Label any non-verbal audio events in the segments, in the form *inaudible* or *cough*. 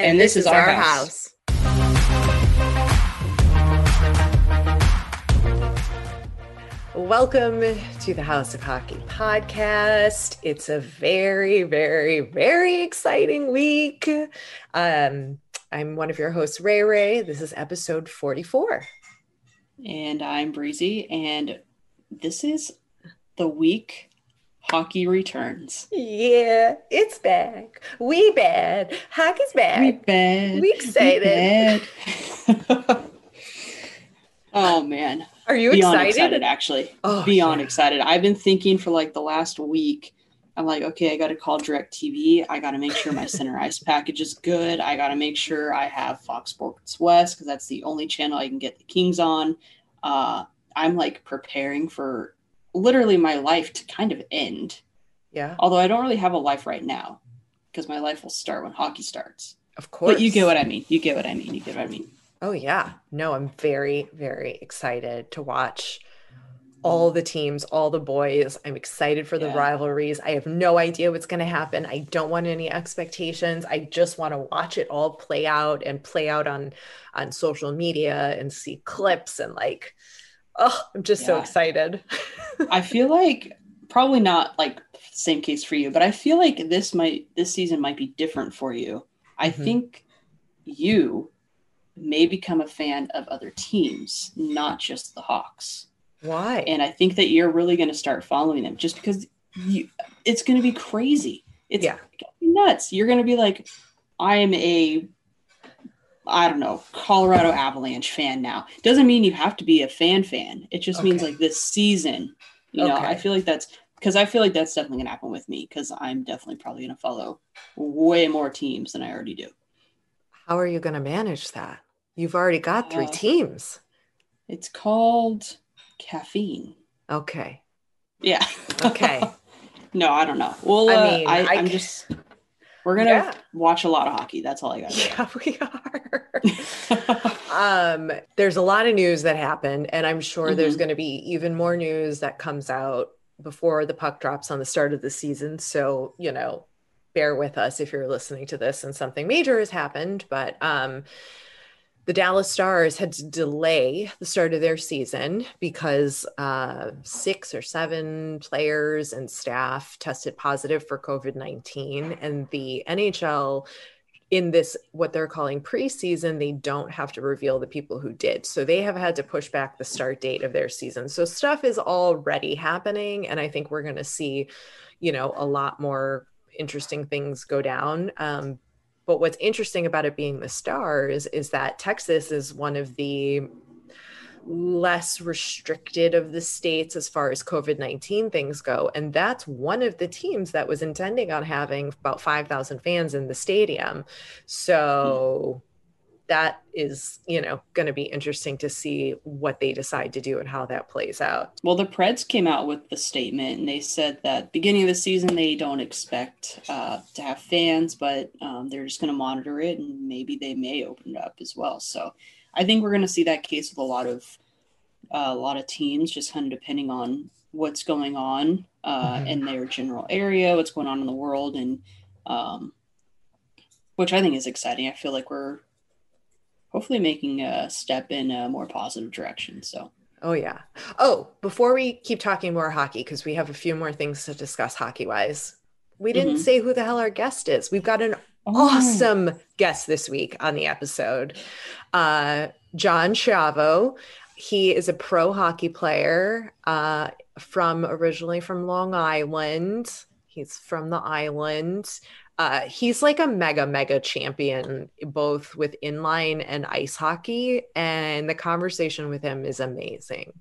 And, and this, this, is, our, our house. house. Welcome to the House of Hockey podcast. It's a very, very, very exciting week. Um, I'm one of your hosts, Ray Ray. This is episode 44. And I'm Breezy. And this is the week Hockey returns. Yeah, it's back. We bad. Hockey's back. We bad. We excited. We bad. *laughs* *laughs* oh man. Are you Beyond excited? excited actually. Oh, Beyond yeah. excited. I've been thinking for like the last week. I'm like, okay, I got to call DirecTV. I got to make sure my *laughs* center ice package is good. I got to make sure I have Fox Sports West because that's the only channel I can get the Kings on. Uh, I'm like preparing for literally my life to kind of end. Yeah. Although I don't really have a life right now because my life will start when hockey starts. Of course. But you get what I mean. You get what I mean. You get what I mean. Oh, yeah. No, I'm very, very excited to watch all the teams, all the boys. I'm excited for the Yeah. rivalries. I have no idea what's going to happen. I don't want any expectations. I just want to watch it all play out and play out on on social media and see clips and like oh, I'm just so excited. *laughs* I feel like probably not like same case for you, but I feel like this might this season might be different for you. I Mhm. think you may become a fan of other teams, not just the Hawks. Why? And I think that you're really going to start following them just because you it's going to be crazy. It's Yeah. nuts. You're going to be like I am a I don't know, Colorado Avalanche fan now. Doesn't mean you have to be a fan fan. It just means like this season. You know, Okay. I feel like that's because I feel like that's definitely gonna happen with me because I'm definitely probably gonna follow way more teams than I already do. How are you going to manage that? You've already got three Uh, teams. It's called caffeine. Okay. Yeah. Okay. *laughs* no, I don't know. Well, I uh, mean, I, I I'm just we're gonna Yeah. watch a lot of hockey. That's all I got. *laughs* Yeah, we are. *laughs* um, there's a lot of news that happened, and I'm sure there's Mhm. going to be even more news that comes out before the puck drops on the start of the season. So, you know, bear with us if you're listening to this and something major has happened. But um, the Dallas Stars had to delay the start of their season because uh, six or seven players and staff tested positive for COVID 19. And the NHL, in this, what they're calling preseason, they don't have to reveal the people who did. So they have had to push back the start date of their season. So stuff is already happening. And I think we're going to see, you know, a lot more interesting things go down. Um, but what's interesting about it being the stars is that Texas is one of the less restricted of the states as far as COVID 19 things go. And that's one of the teams that was intending on having about 5,000 fans in the stadium. So that is, you know, going to be interesting to see what they decide to do and how that plays out. Well, the Preds came out with the statement and they said that beginning of the season they don't expect uh, to have fans, but um, they're just going to monitor it and maybe they may open it up as well. So I think we're going to see that case with a lot of uh, a lot of teams, just kind of depending on what's going on uh, Mhm. in their general area, what's going on in the world, and um, which I think is exciting. I feel like we're hopefully making a step in a more positive direction. So. Oh, yeah. Oh, before we keep talking more hockey, because we have a few more things to discuss hockey wise, we didn't Mhm. say who the hell our guest is. We've got an Oh. awesome guest this week on the episode. Uh, John Schiavo. He is a pro hockey player uh, from originally from Long Island. He's from the island. Uh, he's like a mega, mega champion, both with inline and ice hockey. And the conversation with him is amazing.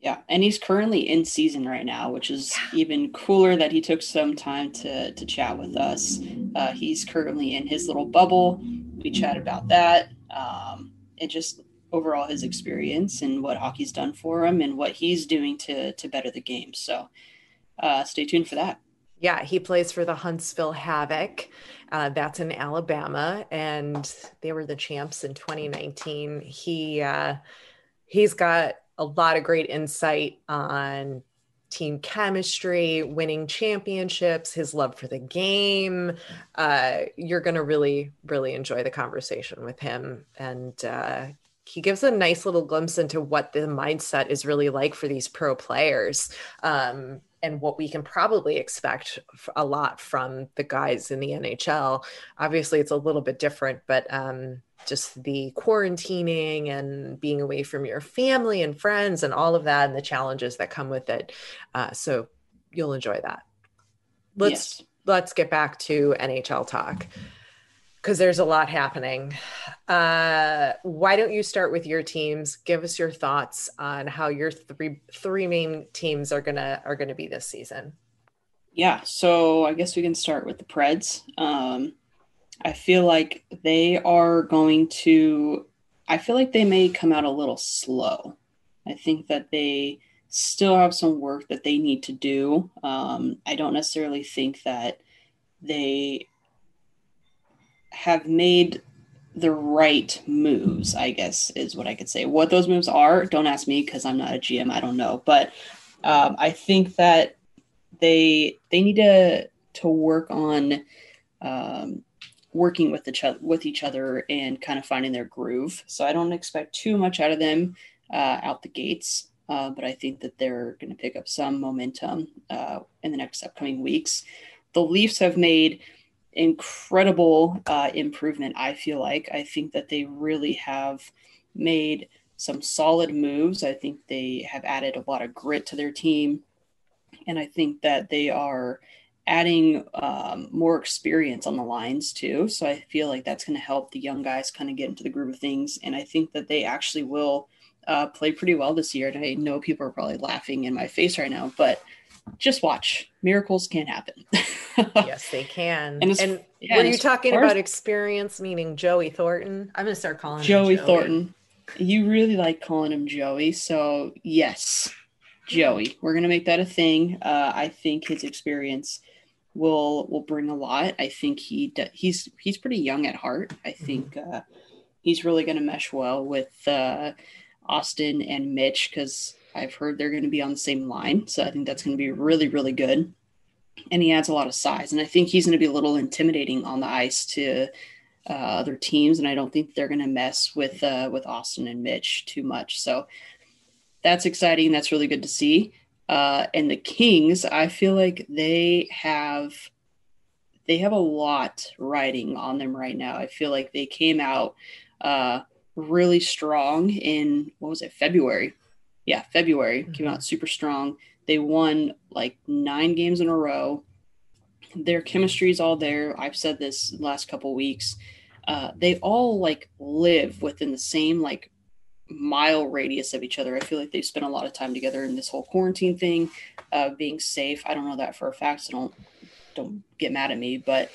Yeah, and he's currently in season right now, which is yeah. even cooler that he took some time to to chat with us. Uh, he's currently in his little bubble. We chat about that, um, and just overall his experience and what hockey's done for him and what he's doing to to better the game. So, uh, stay tuned for that. Yeah, he plays for the Huntsville Havoc. Uh, that's in Alabama, and they were the champs in 2019. He uh, he's got a lot of great insight on team chemistry, winning championships, his love for the game. Uh, you're going to really, really enjoy the conversation with him. And uh, he gives a nice little glimpse into what the mindset is really like for these pro players. Um, and what we can probably expect a lot from the guys in the NHL. Obviously, it's a little bit different, but um, just the quarantining and being away from your family and friends and all of that and the challenges that come with it. Uh, so you'll enjoy that. Let's yes. let's get back to NHL talk because there's a lot happening. Uh, why don't you start with your teams? Give us your thoughts on how your three three main teams are gonna are gonna be this season. Yeah, so I guess we can start with the Preds. Um, I feel like they are going to, I feel like they may come out a little slow. I think that they still have some work that they need to do. Um, I don't necessarily think that they have made the right moves, I guess is what I could say. What those moves are, don't ask me because I'm not a GM. I don't know. But um, I think that they they need to to work on um, working with each other with each other and kind of finding their groove. So I don't expect too much out of them uh, out the gates, uh, but I think that they're going to pick up some momentum uh, in the next upcoming weeks. The Leafs have made incredible uh, improvement. I feel like I think that they really have made some solid moves. I think they have added a lot of grit to their team, and I think that they are adding um, more experience on the lines too. So I feel like that's going to help the young guys kind of get into the groove of things. And I think that they actually will uh, play pretty well this year. And I know people are probably laughing in my face right now, but just watch. Miracles can happen. *laughs* yes, they can. And, and yeah, were you talking about experience, meaning Joey Thornton? I'm going to start calling Joey, Joey Thornton. You really like calling him Joey. So, yes, Joey. We're going to make that a thing. Uh, I think his experience will will bring a lot. I think he he's he's pretty young at heart. I mm-hmm. think uh, he's really going to mesh well with uh, Austin and Mitch because I've heard they're going to be on the same line. So I think that's going to be really really good. And he adds a lot of size, and I think he's going to be a little intimidating on the ice to uh, other teams. And I don't think they're going to mess with uh, with Austin and Mitch too much. So that's exciting. That's really good to see. Uh, and the Kings, I feel like they have they have a lot riding on them right now. I feel like they came out uh, really strong in what was it February? Yeah, February mm-hmm. came out super strong. They won like nine games in a row. Their chemistry is all there. I've said this last couple weeks. Uh, they all like live within the same like mile radius of each other. I feel like they've spent a lot of time together in this whole quarantine thing, uh, being safe. I don't know that for a fact, so don't don't get mad at me, but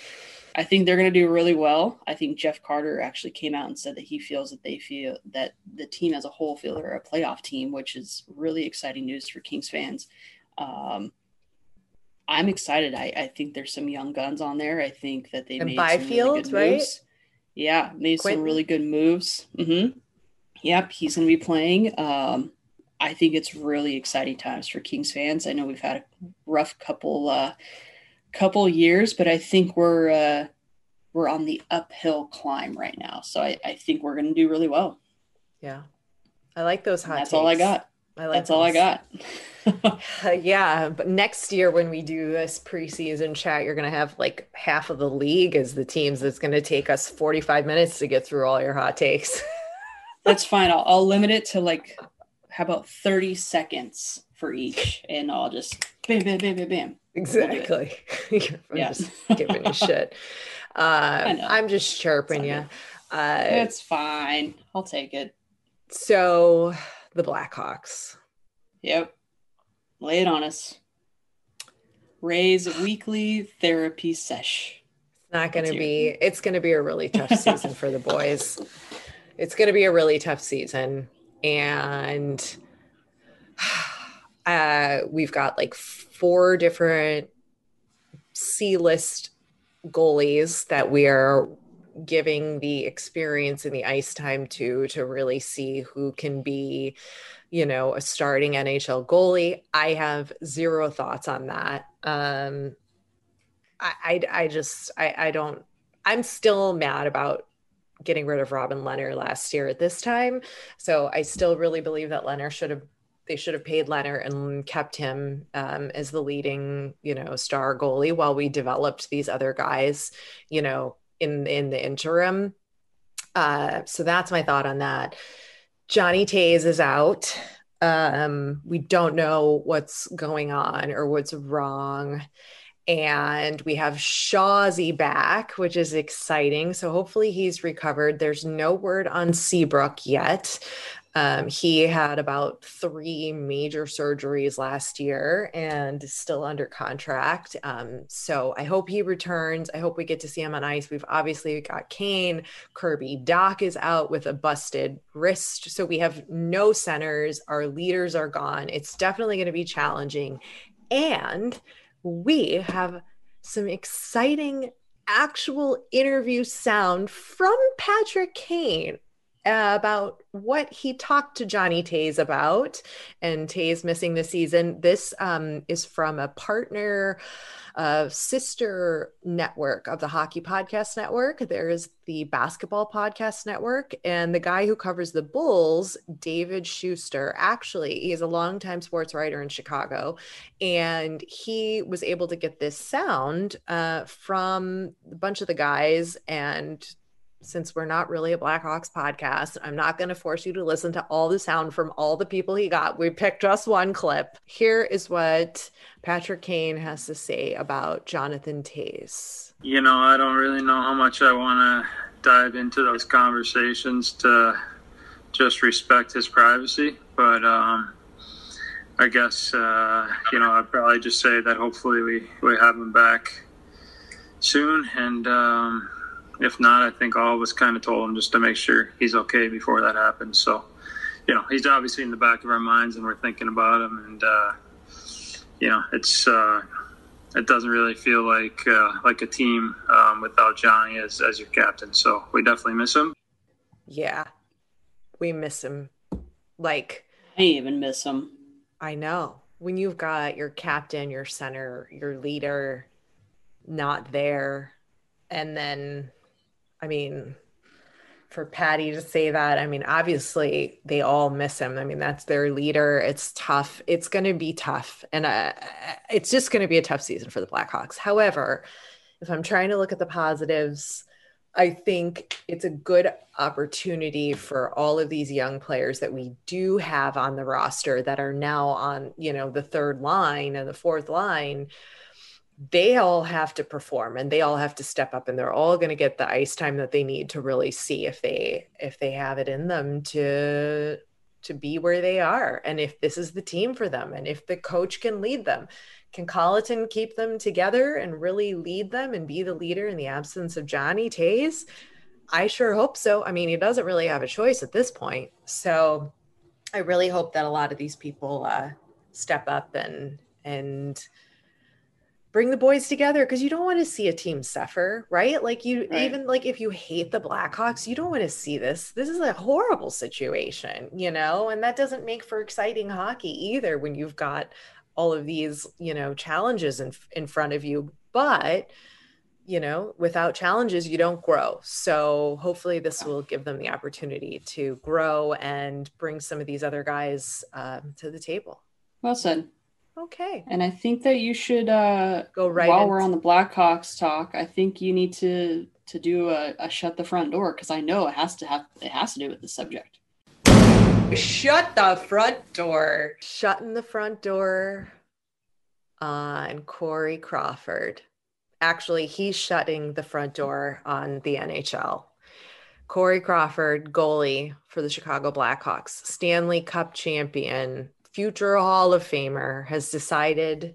I think they're going to do really well. I think Jeff Carter actually came out and said that he feels that they feel that the team as a whole feel they're a playoff team, which is really exciting news for Kings fans. Um, I'm excited. I, I think there's some young guns on there. I think that they and made Byfield, some really good right? moves. Yeah, made Quinton. some really good moves. Mm-hmm. Yep, he's going to be playing. Um, I think it's really exciting times for Kings fans. I know we've had a rough couple uh, couple years, but I think we're uh, we're on the uphill climb right now. So I, I think we're going to do really well. Yeah, I like those hot. that's takes. all I got. I like that's those. all I got. *laughs* uh, yeah, but next year when we do this preseason chat, you're going to have like half of the league as the teams. It's going to take us 45 minutes to get through all your hot takes. *laughs* That's fine. I'll, I'll limit it to like, how about 30 seconds for each? And I'll just bam, bam, bam, bam, bam. Exactly. *laughs* yes. giving you shit. *laughs* Uh, I'm just chirping you. Uh, it's fine. I'll take it. So the Blackhawks. Yep. Lay it on us. Ray's weekly therapy sesh. It's not going to be, *laughs* it's going to be a really tough season for the boys. It's going to be a really tough season. And *sighs* uh, we've got like four different C list goalies that we are giving the experience and the ice time to to really see who can be you know a starting nhl goalie. I have zero thoughts on that. Um i i, I just I, I don't i'm still mad about getting rid of robin lehner last year at this time. So i still really believe that lehner should have they should have paid Lehner and kept him um, as the leading, you know, star goalie while we developed these other guys, you know, in in the interim. Uh, so that's my thought on that. Johnny Toews is out. Um, we don't know what's going on or what's wrong. And we have Shawzy back, which is exciting. So hopefully he's recovered. There's no word on Seabrook yet. Um, he had about three major surgeries last year and is still under contract. Um, so I hope he returns. I hope we get to see him on ice. We've obviously got Kane, Kirby, Dach is out with a busted wrist. So we have no centers. Our leaders are gone. It's definitely going to be challenging. And we have some exciting actual interview sound from Patrick Kane about what he talked to Johnny Toews about and Toews missing the season. This um, is from a partner, uh, sister network of the Hockey Podcast Network. There's the Basketball Podcast Network, and the guy who covers the Bulls, David Schuster, actually, he is a longtime sports writer in Chicago, and he was able to get this sound uh, from a bunch of the guys and since we're not really a Blackhawks podcast, I'm not going to force you to listen to all the sound from all the people he got. We picked just one clip. Here is what Patrick Kane has to say about Jonathan Toews. You know, I don't really know how much I want to dive into those conversations to just respect his privacy, but um, I guess uh, you know I'd probably just say that hopefully we we have him back soon and. Um, if not, I think all of us kind of told him just to make sure he's okay before that happens. So, you know, he's obviously in the back of our minds, and we're thinking about him. And uh, you know, it's uh, it doesn't really feel like uh, like a team um, without Johnny as as your captain. So we definitely miss him. Yeah, we miss him. Like I even miss him. I know when you've got your captain, your center, your leader not there, and then I mean, for Patty to say that, I mean, obviously they all miss him. I mean, that's their leader. It's tough. It's going to be tough. And uh, it's just going to be a tough season for the Blackhawks. However, if I'm trying to look at the positives, I think it's a good opportunity for all of these young players that we do have on the roster that are now on, you know, the third line and the fourth line they all have to perform and they all have to step up and they're all going to get the ice time that they need to really see if they if they have it in them to to be where they are and if this is the team for them and if the coach can lead them can Colliton keep them together and really lead them and be the leader in the absence of Johnny Toews? I sure hope so. I mean, he doesn't really have a choice at this point. So I really hope that a lot of these people uh, step up and and bring the boys together because you don't want to see a team suffer, right? Like you right. even like if you hate the Blackhawks, you don't want to see this. This is a horrible situation, you know, and that doesn't make for exciting hockey either when you've got all of these, you know, challenges in in front of you. But you know, without challenges, you don't grow. So hopefully, this will give them the opportunity to grow and bring some of these other guys um, to the table. Well said. Okay. And I think that you should uh, go right while into- we're on the Blackhawks talk. I think you need to to do a, a shut the front door because I know it has to have it has to do with the subject. Shut the front door. Shutting the front door on Corey Crawford. Actually, he's shutting the front door on the NHL. Corey Crawford, goalie for the Chicago Blackhawks, Stanley Cup champion future Hall of Famer has decided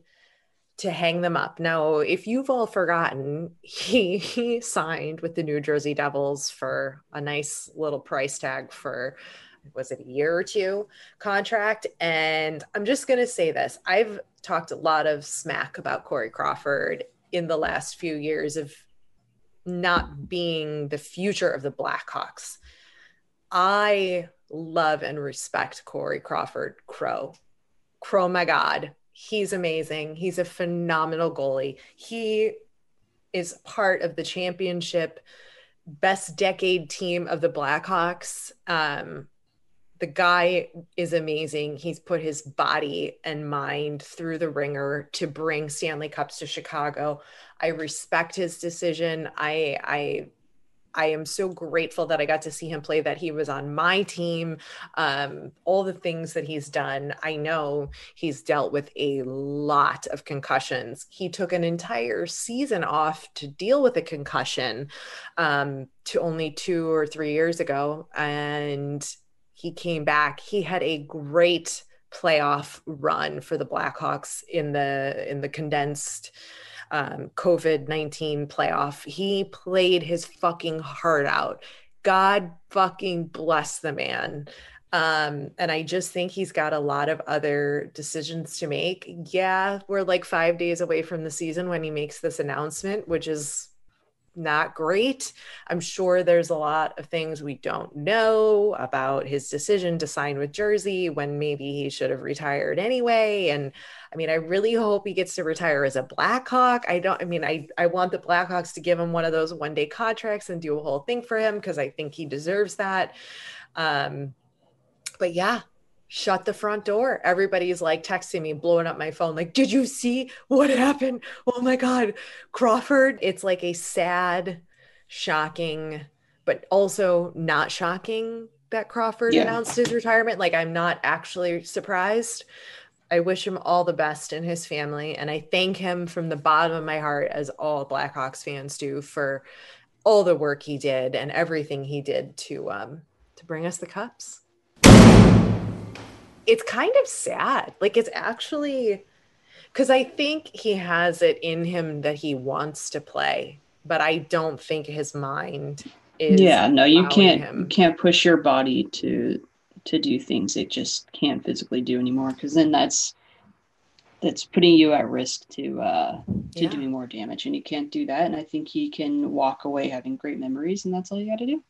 to hang them up. Now, if you've all forgotten, *laughs* he, he signed with the New Jersey Devils for a nice little price tag for was it a year or two contract? And I'm just going to say this I've talked a lot of smack about Corey Crawford in the last few years of not being the future of the Blackhawks. I love and respect Corey Crawford Crow. Crow, my God, he's amazing. He's a phenomenal goalie. He is part of the championship best decade team of the Blackhawks. Um, the guy is amazing. He's put his body and mind through the wringer to bring Stanley Cups to Chicago. I respect his decision. I I I am so grateful that I got to see him play, that he was on my team. Um, all the things that he's done. I know he's dealt with a lot of concussions. He took an entire season off to deal with a concussion um, to only two or three years ago. And he came back. He had a great playoff run for the Blackhawks in the in the condensed um, COVID 19 playoff. He played his fucking heart out. God fucking bless the man. Um, and I just think he's got a lot of other decisions to make. Yeah, we're like five days away from the season when he makes this announcement, which is not great. I'm sure there's a lot of things we don't know about his decision to sign with Jersey when maybe he should have retired anyway. And I mean, I really hope he gets to retire as a Blackhawk. I don't, I mean, I, I want the Blackhawks to give him one of those one day contracts and do a whole thing for him because I think he deserves that. Um, but yeah, shut the front door. Everybody's like texting me, blowing up my phone, like, did you see what happened? Oh my God, Crawford. It's like a sad, shocking, but also not shocking that Crawford yeah. announced his retirement. Like, I'm not actually surprised. I wish him all the best in his family. And I thank him from the bottom of my heart, as all Blackhawks fans do, for all the work he did and everything he did to um, to bring us the cups it's kind of sad. Like it's actually because I think he has it in him that he wants to play, but I don't think his mind is. Yeah, no, you can't. Him. You can't push your body to to do things it just can't physically do anymore. Because then that's that's putting you at risk to uh to yeah. doing more damage, and you can't do that. And I think he can walk away having great memories, and that's all you got to do.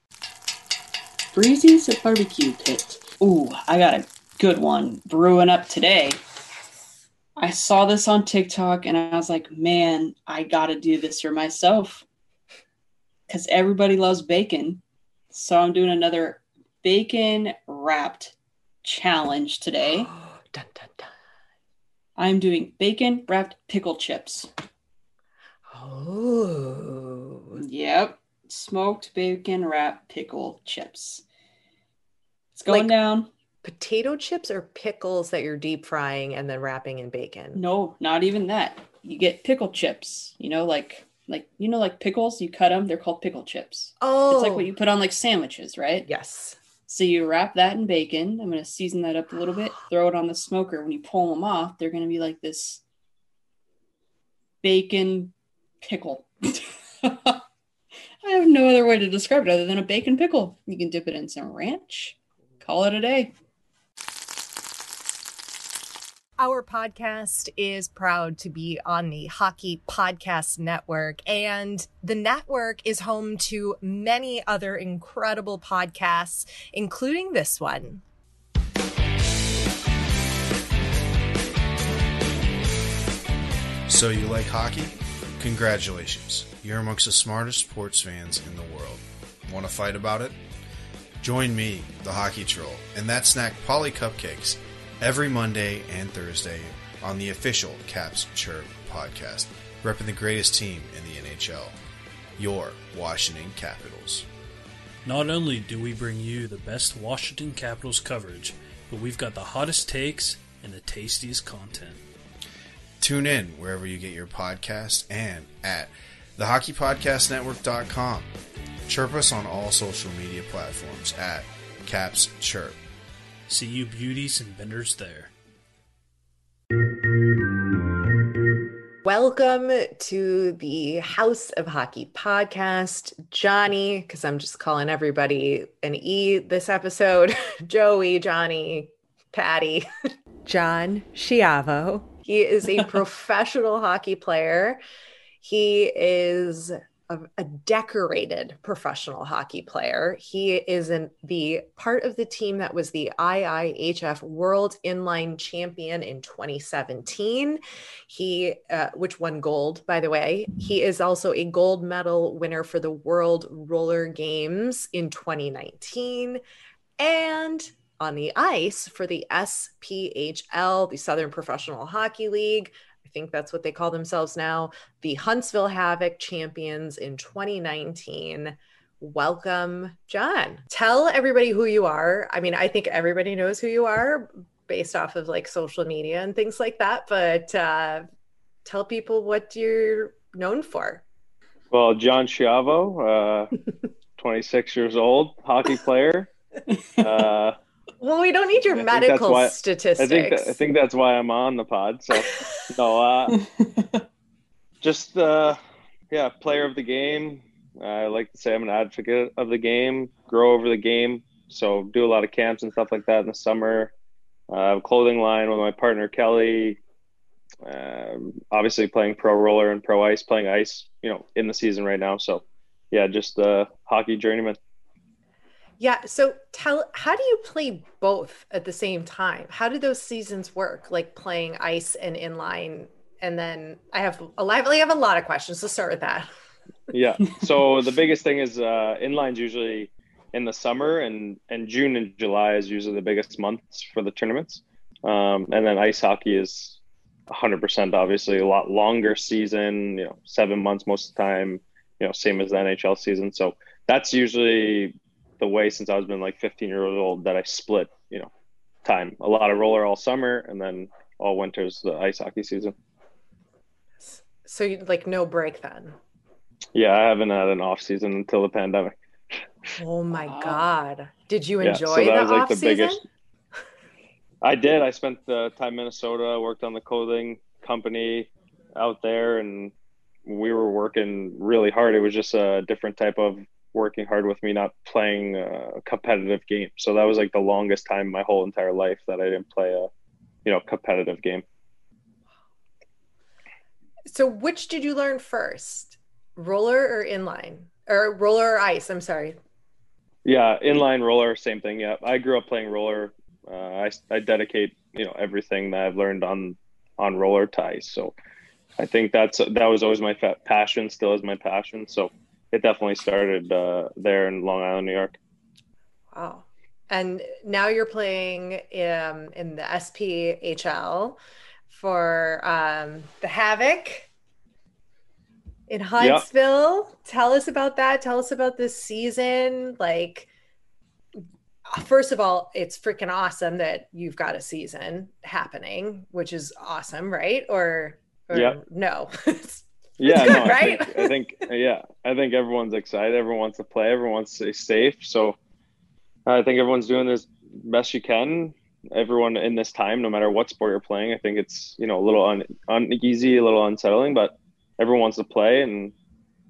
Breezy's a barbecue pit. Ooh, I got a good one brewing up today. I saw this on TikTok and I was like, man, I got to do this for myself because everybody loves bacon. So I'm doing another bacon wrapped challenge today. *gasps* dun, dun, dun. I'm doing bacon wrapped pickle chips. Oh. Yep. Smoked bacon wrapped pickle chips. It's going like, down potato chips or pickles that you're deep frying and then wrapping in bacon? No, not even that. You get pickle chips, you know, like like you know like pickles, you cut them, they're called pickle chips. Oh. It's like what oh. you put on like sandwiches, right? Yes. So you wrap that in bacon. I'm going to season that up a little bit, throw it on the smoker. When you pull them off, they're going to be like this bacon pickle. *laughs* I have no other way to describe it other than a bacon pickle. You can dip it in some ranch, call it a day. Our podcast is proud to be on the Hockey Podcast Network, and the network is home to many other incredible podcasts, including this one. So, you like hockey? Congratulations. You're amongst the smartest sports fans in the world. Want to fight about it? Join me, the Hockey Troll, and that snack Polly Cupcakes every Monday and Thursday on the official Caps Chirp podcast, repping the greatest team in the NHL, your Washington Capitals. Not only do we bring you the best Washington Capitals coverage, but we've got the hottest takes and the tastiest content. Tune in wherever you get your podcast and at thehockeypodcastnetwork.com. Chirp us on all social media platforms at Caps Chirp. See you beauties and vendors there. Welcome to the House of Hockey podcast. Johnny, because I'm just calling everybody an E this episode. *laughs* Joey, Johnny, Patty. *laughs* John Schiavo. He is a professional hockey player. He is a, a, decorated professional hockey player. He is in the part of the team that was the IIHF World Inline Champion in 2017. He, uh, which won gold, by the way. He is also a gold medal winner for the World Roller Games in 2019, and on the ice for the SPHL, the Southern Professional Hockey League, think that's what they call themselves now, the Huntsville Havoc champions in 2019. Welcome, John. Tell everybody who you are. I mean, I think everybody knows who you are based off of like social media and things like that, but uh, tell people what you're known for. Well, John Schiavo, *laughs* uh, 26 years old, hockey player. *laughs* Uh, well, we don't need your medical why, statistics. I think that, I think that's why I'm on the pod. So, *laughs* no, uh, *laughs* just uh, yeah, player of the game. I like to say I'm an advocate of the game. Grow over the game. So do a lot of camps and stuff like that in the summer. Uh, clothing line with my partner Kelly. Um, obviously playing pro roller and pro ice, playing ice, you know, in the season right now. So, yeah, just a hockey journeyman. Yeah. So tell how do you play both at the same time? How do those seasons work? Like playing ice and inline, and then I have a I have a lot of questions. Let's start with that. yeah. So *laughs* the biggest thing is uh, inline's usually in the summer, and and June and July is usually the biggest months for the tournaments. Um, and then ice hockey is 100% obviously a lot longer season. You know, seven months most of the time. You know, same as the NHL season. So that's usually the way since I was been like 15 years old that I split, you know, time. A lot of roller all summer and then all winter's the ice hockey season. So you like no break then? Yeah, I haven't had an off season until the pandemic. Oh my wow. god! Did you enjoy yeah, so that was like the season? biggest. *laughs* I did. I spent the time in Minnesota. Worked on the clothing company out there, and we were working really hard. It was just a different type of working hard with me not playing a competitive game. So that was like the longest time my whole entire life that I didn't play a you know competitive game. So which did you learn first? Roller or inline? Or roller or ice, I'm sorry. Yeah, inline roller, same thing. Yeah. I grew up playing roller. Uh, I, I dedicate, you know, everything that I've learned on on roller ties. So I think that's that was always my passion, still is my passion. So it definitely started uh, there in Long Island, New York. Wow. And now you're playing um, in the SPHL for um, the Havoc in Huntsville. Yep. Tell us about that. Tell us about this season. Like, first of all, it's freaking awesome that you've got a season happening, which is awesome, right? Or, or yep. no? *laughs* yeah, good, no, right? I think, I think, yeah, I think everyone's excited. Everyone wants to play. Everyone wants to stay safe. So I think everyone's doing this best you can. Everyone in this time, no matter what sport you're playing, I think it's you know a little un, uneasy, a little unsettling, but everyone wants to play, and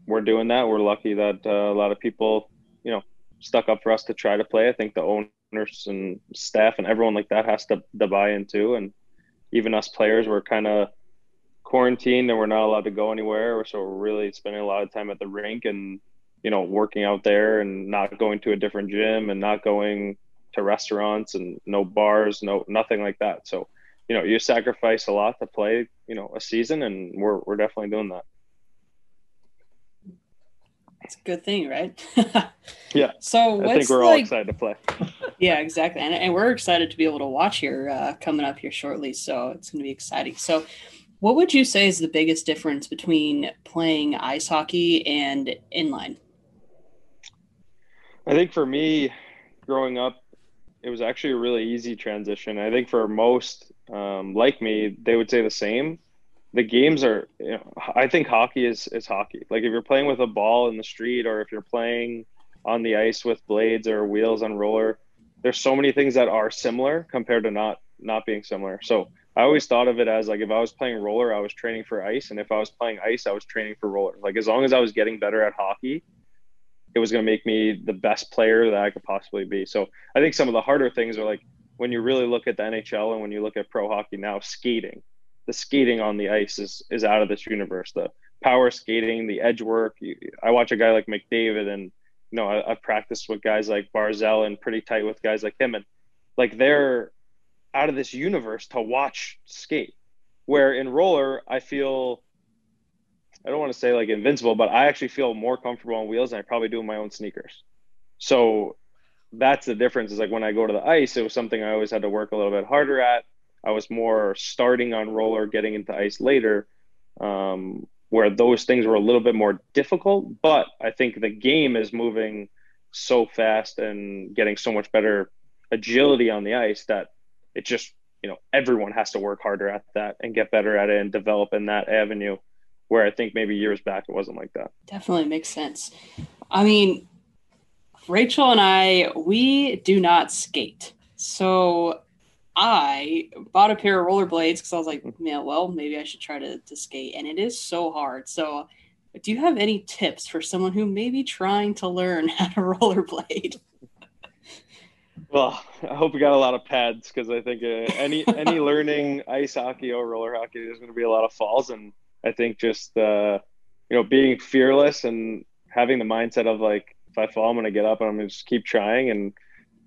we're doing that. We're lucky that uh, a lot of people, you know, stuck up for us to try to play. I think the owners and staff and everyone like that has to, to buy into, and even us players, we're kind of quarantined and we're not allowed to go anywhere. So we're really spending a lot of time at the rink and, you know, working out there and not going to a different gym and not going to restaurants and no bars, no nothing like that. So, you know, you sacrifice a lot to play, you know, a season and we're we're definitely doing that. It's a good thing, right? *laughs* yeah. So I think we're all excited to play. *laughs* yeah, exactly, and, and we're excited to be able to watch here uh, coming up here shortly. So it's going to be exciting. So what would you say is the biggest difference between playing ice hockey and inline? I think for me, growing up, it was actually a really easy transition. I think for most, um, like me, they would say the same. The games are, you know, I think hockey is is hockey. Like if you're playing with a ball in the street, or if you're playing on the ice with blades or wheels on roller, there's so many things that are similar compared to not not being similar. So I always thought of it as like if I was playing roller, I was training for ice, and if I was playing ice, I was training for roller. Like as long as I was getting better at hockey, it was going to make me the best player that I could possibly be. So I think some of the harder things are like when you really look at the NHL and when you look at pro hockey now, skating. The skating on the ice is is out of this universe. The power skating, the edge work. I watch a guy like McDavid, and you know I, have practiced with guys like Barzal and pretty tight with guys like him, and like they're out of this universe to watch skate. Where in roller, I feel I don't want to say like invincible, but I actually feel more comfortable on wheels and I probably do in my own sneakers. So that's the difference is like when I go to the ice, it was something I always had to work a little bit harder at. I was more starting on roller, getting into ice later, um, where those things were a little bit more difficult. But I think the game is moving so fast and getting so much better agility on the ice that it just you know everyone has to work harder at that and get better at it and develop in that avenue where i think maybe years back it wasn't like that. Definitely makes sense. I mean rachel and i we do not skate. So i bought a pair of rollerblades because i was like man well maybe i should try to, to skate and it is so hard. So do you have any tips for someone who may be trying to learn *laughs* how to rollerblade well, I hope we got a lot of pads because I think uh, any *laughs* any learning ice hockey or roller hockey, there's going to be a lot of falls, and I think just uh, you know being fearless and having the mindset of like if I fall, I'm going to get up and I'm going to just keep trying and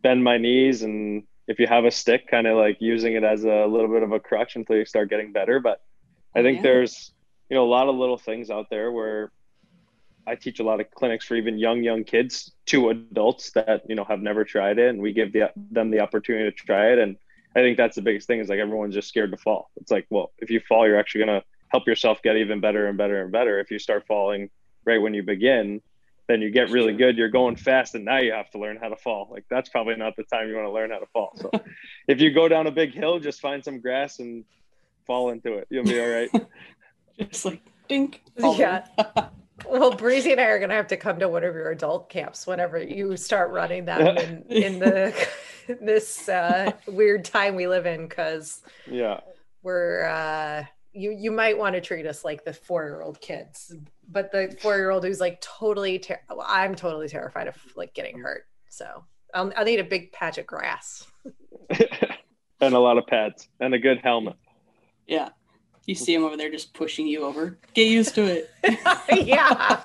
bend my knees, and if you have a stick, kind of like using it as a little bit of a crutch until you start getting better. But I think yeah. there's you know a lot of little things out there where I teach a lot of clinics for even young young kids to adults that you know have never tried it, and we give the, them the opportunity to try it. And I think that's the biggest thing is like everyone's just scared to fall. It's like, well, if you fall, you're actually gonna help yourself get even better and better and better. If you start falling right when you begin, then you get really good. You're going fast, and now you have to learn how to fall. Like that's probably not the time you want to learn how to fall. So *laughs* if you go down a big hill, just find some grass and fall into it. You'll be all right. *laughs* just like dink. Yeah. *laughs* Well, Breezy and I are going to have to come to one of your adult camps whenever you start running them in, in the *laughs* this uh, weird time we live in, because yeah, we're uh, you you might want to treat us like the four year old kids, but the four year old who's like totally ter- I'm totally terrified of like getting hurt, so I'll, I'll need a big patch of grass *laughs* and a lot of pads and a good helmet. Yeah. You see him over there just pushing you over. Get used to it. *laughs* *laughs* yeah.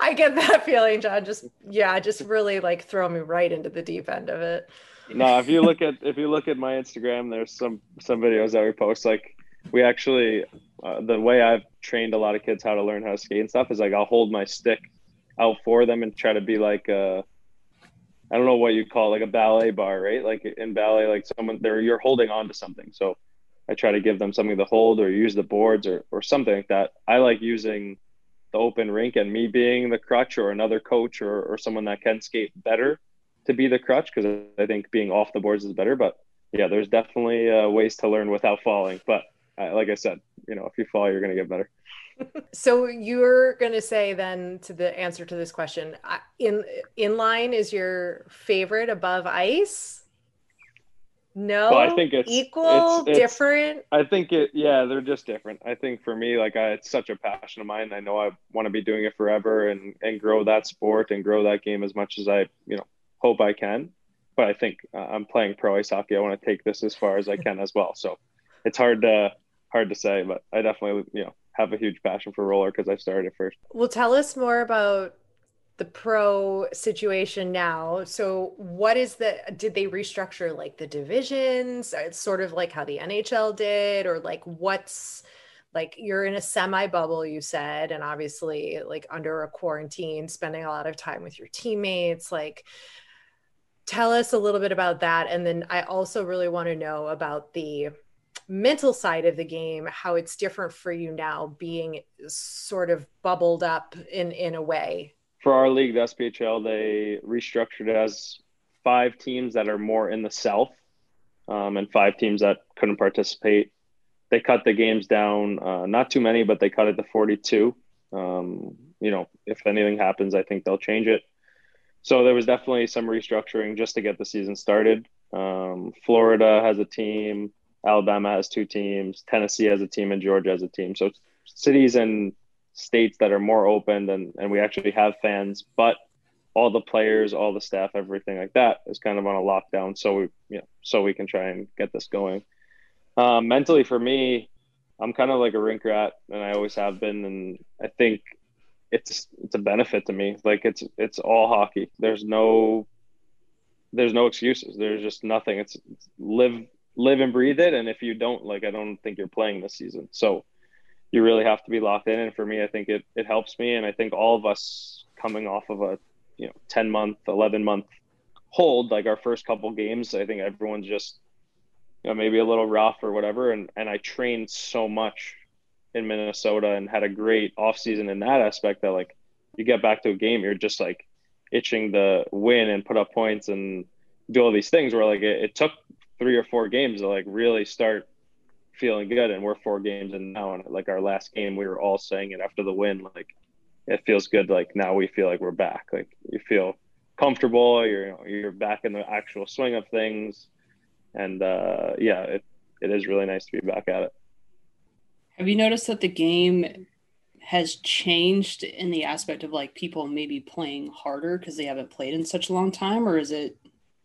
I get that feeling, John. Just yeah, just really like throw me right into the deep end of it. No, if you look at if you look at my Instagram, there's some some videos that we post. Like we actually, uh, the way I've trained a lot of kids how to learn how to skate and stuff is like I'll hold my stick out for them and try to be like a, I don't know what you call it, like a ballet bar, right? Like in ballet, like someone there you're holding on to something. So I try to give them something to hold or use the boards or, or something like that. I like using the open rink and me being the crutch or another coach or, or someone that can skate better to be the crutch because I think being off the boards is better. But yeah, there's definitely uh, ways to learn without falling. But uh, like I said, you know, if you fall, you're going to get better. *laughs* so you're going to say then to the answer to this question, in inline is your favorite above ice? No, well, I think it's equal, it's, it's, different. I think it, yeah, they're just different. I think for me, like, I, it's such a passion of mine. I know I want to be doing it forever and and grow that sport and grow that game as much as I, you know, hope I can. But I think uh, I'm playing pro ice hockey. I want to take this as far as I can as well. So it's hard to hard to say, but I definitely, you know, have a huge passion for roller because I started first. Well, tell us more about the pro situation now. So what is the did they restructure like the divisions? Uh, it's sort of like how the NHL did or like what's like you're in a semi bubble you said and obviously like under a quarantine spending a lot of time with your teammates like tell us a little bit about that and then I also really want to know about the mental side of the game how it's different for you now being sort of bubbled up in in a way for our league, the SPHL, they restructured it as five teams that are more in the South um, and five teams that couldn't participate. They cut the games down, uh, not too many, but they cut it to 42. Um, you know, if anything happens, I think they'll change it. So there was definitely some restructuring just to get the season started. Um, Florida has a team, Alabama has two teams, Tennessee has a team, and Georgia has a team. So cities and states that are more open and, and we actually have fans, but all the players, all the staff, everything like that is kind of on a lockdown. So we, you know, so we can try and get this going. Um, mentally for me, I'm kind of like a rink rat and I always have been. And I think it's, it's a benefit to me. Like it's, it's all hockey. There's no, there's no excuses. There's just nothing. It's, it's live, live and breathe it. And if you don't like, I don't think you're playing this season. So you really have to be locked in. And for me, I think it, it helps me. And I think all of us coming off of a, you know, 10 month, 11 month hold, like our first couple games, I think everyone's just, you know, maybe a little rough or whatever. And, and I trained so much in Minnesota and had a great off season in that aspect that like you get back to a game, you're just like itching to win and put up points and do all these things where like it, it took three or four games to like really start feeling good and we're four games in now and like our last game we were all saying it after the win like it feels good like now we feel like we're back. Like you feel comfortable you're you know, you're back in the actual swing of things and uh yeah it, it is really nice to be back at it. Have you noticed that the game has changed in the aspect of like people maybe playing harder because they haven't played in such a long time or is it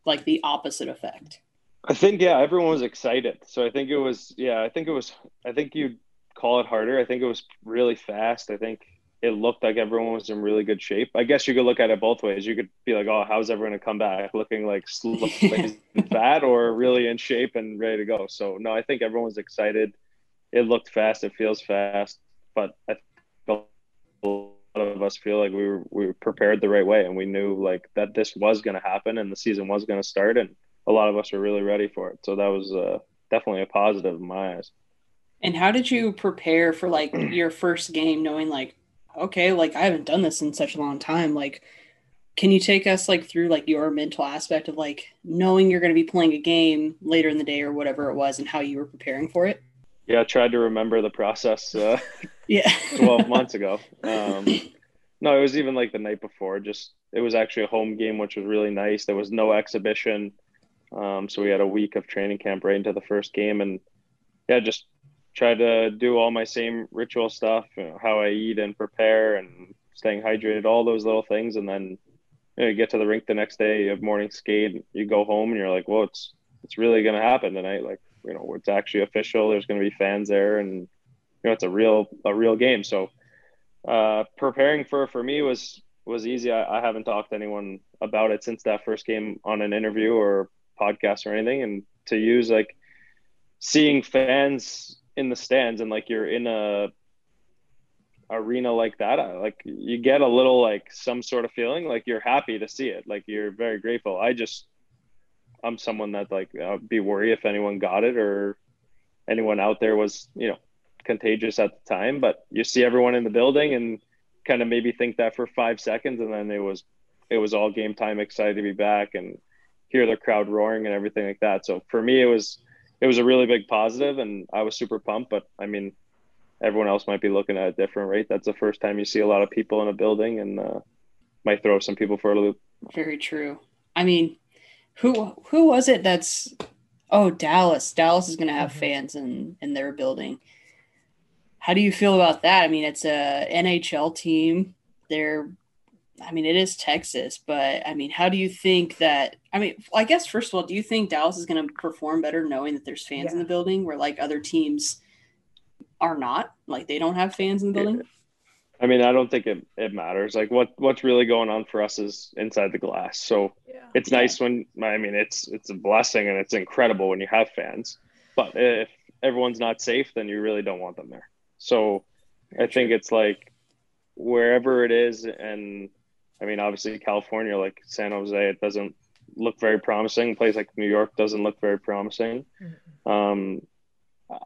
like the opposite effect I think yeah, everyone was excited. So I think it was yeah, I think it was I think you'd call it harder. I think it was really fast. I think it looked like everyone was in really good shape. I guess you could look at it both ways. You could be like, "Oh, how's everyone to come back looking like fat *laughs* or really in shape and ready to go?" So no, I think everyone was excited. It looked fast. It feels fast, but I think a lot of us feel like we were we were prepared the right way, and we knew like that this was going to happen and the season was going to start, and a lot of us were really ready for it. So that was uh, definitely a positive in my eyes. And how did you prepare for like *clears throat* your first game, knowing like, okay, like I haven't done this in such a long time. Like, can you take us like through like your mental aspect of like knowing you're going to be playing a game later in the day or whatever it was, and how you were preparing for it? Yeah, I tried to remember the process. Uh, *laughs* yeah, *laughs* twelve months ago. Um, no, it was even like the night before. Just it was actually a home game, which was really nice. There was no exhibition. Um, so we had a week of training camp right into the first game, and yeah, just try to do all my same ritual stuff, you know, how I eat and prepare, and staying hydrated, all those little things, and then you, know, you get to the rink the next day, you have morning skate, you go home, and you're like, well, it's it's really gonna happen tonight. Like you know, it's actually official. There's gonna be fans there, and you know, it's a real a real game. So uh, preparing for for me was was easy. I, I haven't talked to anyone about it since that first game on an interview or podcast or anything and to use like seeing fans in the stands and like you're in a arena like that like you get a little like some sort of feeling like you're happy to see it like you're very grateful. I just i'm someone that like I'd be worried if anyone got it or anyone out there was you know contagious at the time but you see everyone in the building and kind of maybe think that for five seconds and then it was it was all game time excited to be back and hear the crowd roaring and everything like that. So for me, it was it was a really big positive, and I was super pumped. But I mean, everyone else might be looking at a different rate. That's the first time you see a lot of people in a building, and uh, might throw some people for a loop. Very true. I mean, who who was it that's oh Dallas? Dallas is going to have mm-hmm. fans in in their building. How do you feel about that? I mean, it's a NHL team. They're I mean, it is Texas, but I mean, how do you think that? I mean, I guess first of all, do you think Dallas is going to perform better knowing that there's fans yeah. in the building, where like other teams are not, like they don't have fans in the building? I mean, I don't think it, it matters. Like what what's really going on for us is inside the glass. So yeah. it's yeah. nice when I mean it's it's a blessing and it's incredible when you have fans. But if everyone's not safe, then you really don't want them there. So Very I true. think it's like wherever it is and I mean, obviously California, like San Jose, it doesn't look very promising. A place like New York doesn't look very promising. Mm-hmm. Um,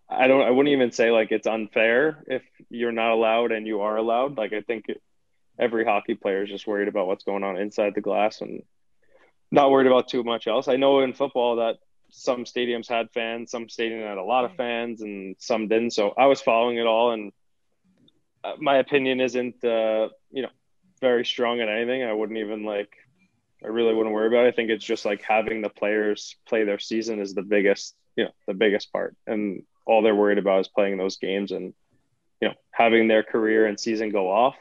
I don't. I wouldn't even say like it's unfair if you're not allowed and you are allowed. Like I think every hockey player is just worried about what's going on inside the glass and not worried about too much else. I know in football that some stadiums had fans, some stadiums had a lot of fans, and some didn't. So I was following it all, and uh, my opinion isn't, uh, you know, very strong at anything. I wouldn't even like. I really wouldn't worry about it. I think it's just like having the players play their season is the biggest you know the biggest part, and all they're worried about is playing those games and you know having their career and season go off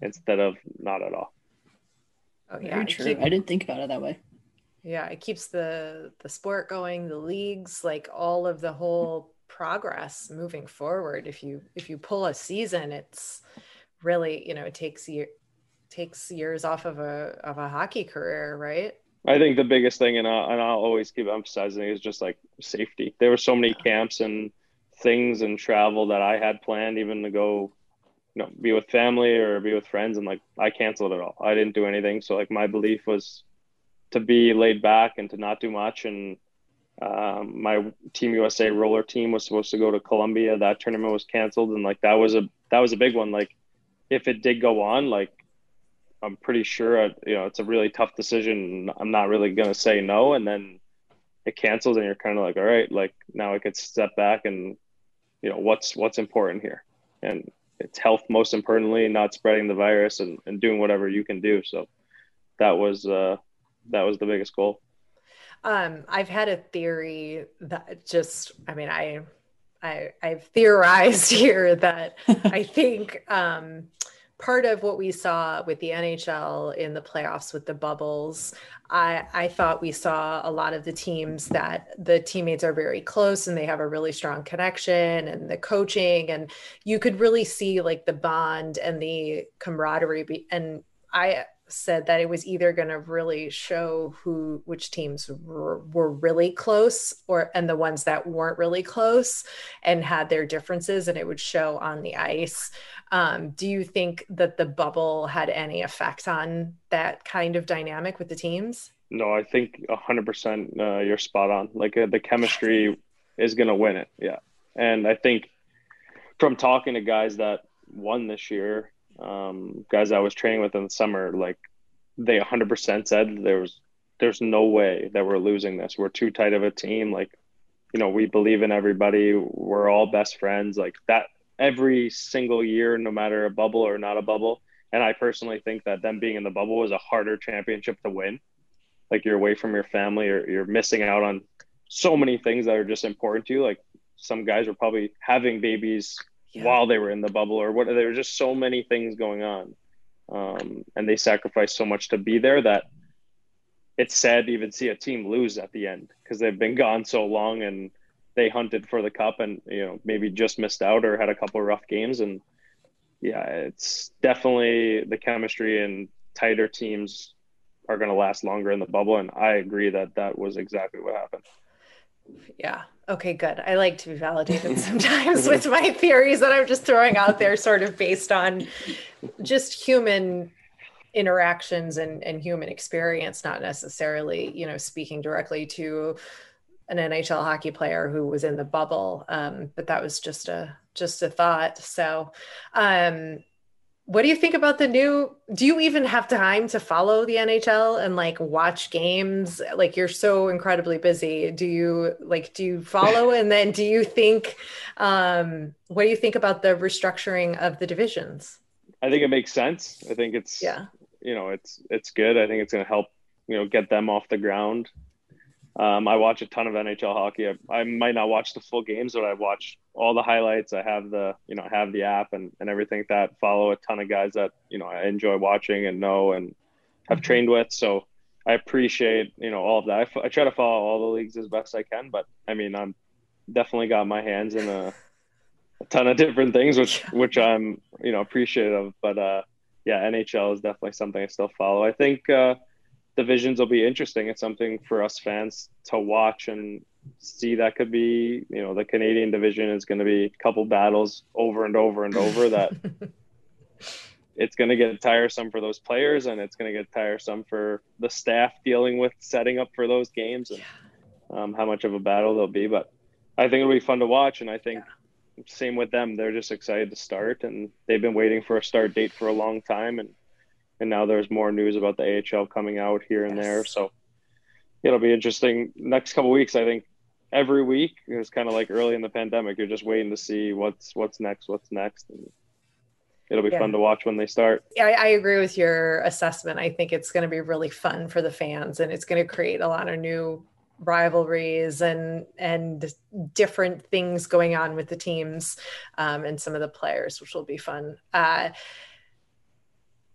instead of not at all. Oh yeah, Very true. I didn't think about it that way. Yeah, it keeps the the sport going, the leagues, like all of the whole progress moving forward. If you if you pull a season, it's really you know it takes year takes years off of a of a hockey career, right? I think the biggest thing, and I'll, and I'll always keep emphasizing, is just like safety. There were so many camps and things and travel that I had planned, even to go, you know, be with family or be with friends, and like I canceled it all. I didn't do anything. So like my belief was to be laid back and to not do much. And um, my Team USA roller team was supposed to go to Colombia. That tournament was canceled, and like that was a that was a big one. Like if it did go on, like I'm pretty sure, uh, you know, it's a really tough decision. I'm not really going to say no. And then it cancels and you're kind of like, all right, like now I could step back and, you know, what's, what's important here. And it's health, most importantly, not spreading the virus and, and doing whatever you can do. So that was, uh, that was the biggest goal. Um, I've had a theory that just, I mean, I, I, I've theorized *laughs* here that I think, um, part of what we saw with the NHL in the playoffs with the bubbles, I, I thought we saw a lot of the teams that the teammates are very close and they have a really strong connection and the coaching and you could really see like the bond and the camaraderie. And I said that it was either going to really show who which teams were, were really close or and the ones that weren't really close and had their differences and it would show on the ice. Um, do you think that the bubble had any effect on that kind of dynamic with the teams? No i think 100% uh, you're spot on. Like uh, the chemistry is going to win it yeah. And i think from talking to guys that won this year um, guys I was training with in the summer, like they 100% said there was there's no way that we're losing this. We're too tight of a team. Like, you know, we believe in everybody. We're all best friends. Like that every single year, no matter a bubble or not a bubble. And I personally think that them being in the bubble was a harder championship to win. Like you're away from your family or you're missing out on so many things that are just important to you. Like some guys were probably having babies yeah. while they were in the bubble or what there were just so many things going on. Um, and they sacrificed so much to be there that it's sad to even see a team lose at the end because they've been gone so long and they hunted for the cup and you know maybe just missed out or had a couple rough games. And yeah it's definitely the chemistry and tighter teams are going to last longer in the bubble. And i agree that that was exactly what happened yeah. Okay, good. I like to be validated *laughs* sometimes with my theories that I'm just throwing out there, sort of based on just human interactions and, and human experience, not necessarily, you know, speaking directly to an NHL hockey player who was in the bubble. Um, but that was just a just a thought. So um what do you think about the new do you even have time to follow the nhl and like watch games? Like you're so incredibly busy. Do you like do you follow? *laughs* And then do you think um what do you think about the restructuring of the divisions? I think it makes sense. I think it's yeah. you know it's it's good. I think it's going to help you know get them off the ground um, I watch a ton of NHL hockey. I, I, might not watch the full games, but I watch all the highlights. I have the, you know, have the app and, and everything like that. Follow a ton of guys that you know I enjoy watching and know and have mm-hmm. trained with. So I appreciate you know all of that. I, I try to follow all the leagues as best I can, but I mean I'm definitely got my hands in a, a ton of different things, which which I'm you know appreciative. But uh, yeah, NHL is definitely something I still follow. I think. Uh, divisions will be interesting. It's something for us fans to watch and see. That could be, you know, the Canadian division is going to be a couple battles over and over and over that *laughs* it's going to get tiresome for those players and it's going to get tiresome for the staff dealing with setting up for those games and um, how much of a battle they'll be. But I think it'll be fun to watch. And I think yeah. same with them. They're just excited to start and they've been waiting for a start date for a long time. And and now there's more news about the AHL coming out here and yes. there. So it'll be interesting. Next couple weeks, I think every week is kind of like early in the pandemic. You're just waiting to see what's what's next, what's next, and it'll be yeah. fun to watch when they start. Yeah, I, I agree with your assessment. I think it's going to be really fun for the fans, and it's going to create a lot of new rivalries and and different things going on with the teams um, and some of the players, which will be fun. Uh,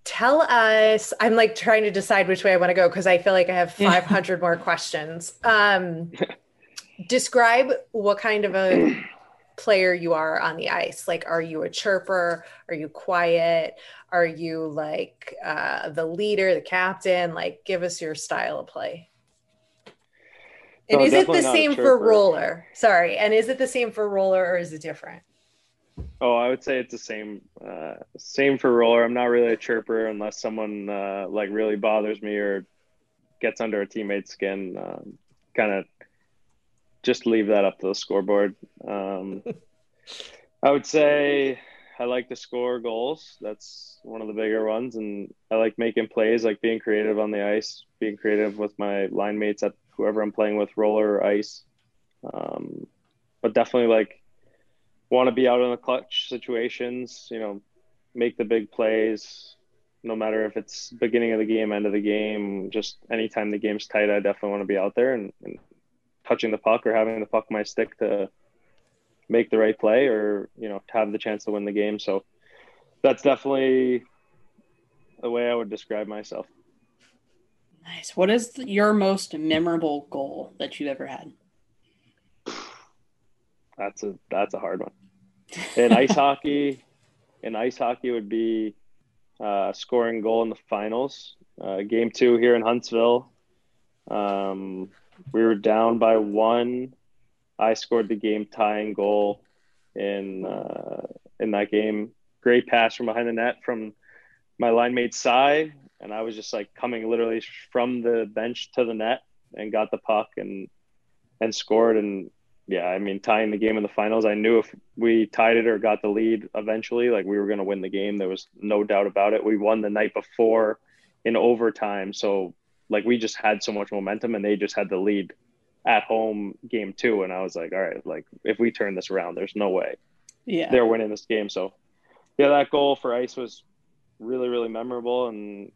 tell us i'm like trying to decide which way i want to go because i feel like i have *laughs* 500 more questions. Um, describe what kind of a *clears throat* player you are on the ice. Like are you a chirper? Are you quiet? Are you like uh, the leader the captain? Like give us your style of play. And no, is it the same for roller? Sorry and is it the same for roller or is it different oh i would say it's the same uh, same for roller i'm not really a chirper unless someone uh, like really bothers me or gets under a teammate's skin um, kind of just leave that up to the scoreboard. Um, *laughs* I would say I like to score goals. That's one of the bigger ones, and I like making plays, like being creative on the ice, being creative with my line mates at whoever I'm playing with, roller or ice. Um, but definitely like want to be out in the clutch situations. You know, make the big plays. No matter if it's beginning of the game, end of the game, just anytime the game's tight, I definitely want to be out there and, and touching the puck or having the puck my stick to make the right play or you know to have the chance to win the game so that's definitely the way i would describe myself nice what is your most memorable goal that you've ever had that's a that's a hard one in *laughs* ice hockey in ice hockey would be uh, scoring goal in the finals uh, game two here in huntsville um, we were down by one. I scored the game tying goal in uh, in that game. Great pass from behind the net from my line mate side, and I was just like coming literally from the bench to the net and got the puck and and scored. And yeah, I mean tying the game in the finals. I knew if we tied it or got the lead eventually, like we were going to win the game. There was no doubt about it. We won the night before in overtime, so like we just had so much momentum and they just had the lead at home game two and i was like all right like if we turn this around there's no way yeah they're winning this game so yeah that goal for ice was really really memorable and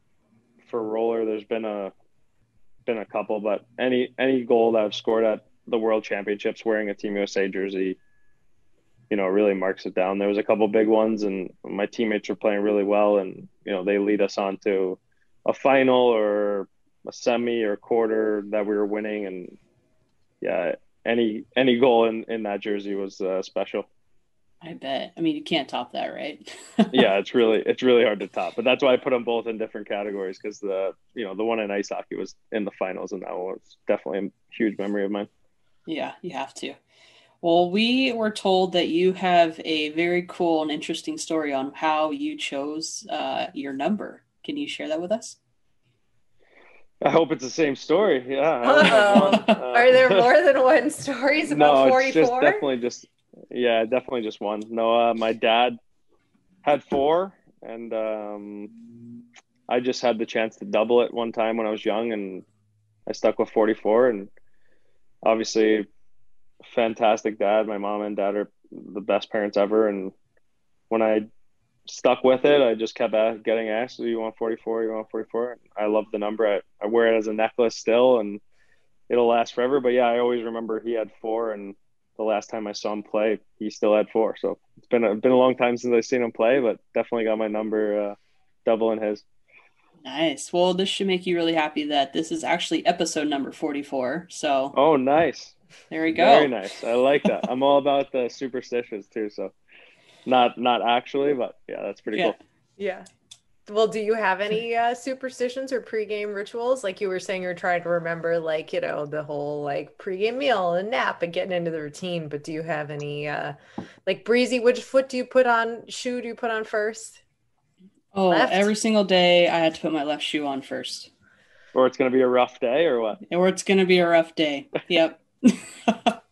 for roller there's been a been a couple but any any goal that i've scored at the world championships wearing a team usa jersey you know really marks it down there was a couple big ones and my teammates were playing really well and you know they lead us on to a final or a semi or quarter that we were winning, and yeah, any any goal in in that jersey was uh, special. I bet. I mean, you can't top that, right? *laughs* yeah, it's really it's really hard to top. But that's why I put them both in different categories because the you know the one in ice hockey was in the finals, and that one was definitely a huge memory of mine. Yeah, you have to. Well, we were told that you have a very cool and interesting story on how you chose uh, your number. Can you share that with us? I hope it's the same story. Yeah. *laughs* Uh, Are there *laughs* more than one stories about no, 44? It's just definitely just yeah, definitely just one. No, uh, my dad had four, and um, I just had the chance to double it one time when I was young, and I stuck with 44. And obviously, fantastic dad. My mom and dad are the best parents ever. And when I stuck with it. I just kept getting asked, "Do you want 44? You want 44?" I love the number. I, I wear it as a necklace still, and it'll last forever. But yeah, I always remember he had four, and the last time I saw him play, he still had four. So it's been a, been a long time since I've seen him play, but definitely got my number uh, double in his. Nice. Well, this should make you really happy that this is actually episode number 44. So. Oh, nice. There we go. Very nice. I like that. I'm all about the superstitions too. So not not actually, but yeah, that's pretty yeah. cool. Yeah. Well, do you have any uh, superstitions or pregame rituals? Like you were saying, you're trying to remember, like you know, the whole like pregame meal and nap and getting into the routine. But do you have any, uh, like breezy? Which foot do you put on? Shoe do you put on first? Oh, left? every single day I had to put my left shoe on first. Or it's gonna be a rough day, or what? Or it's gonna be a rough day. *laughs* Yep. *laughs*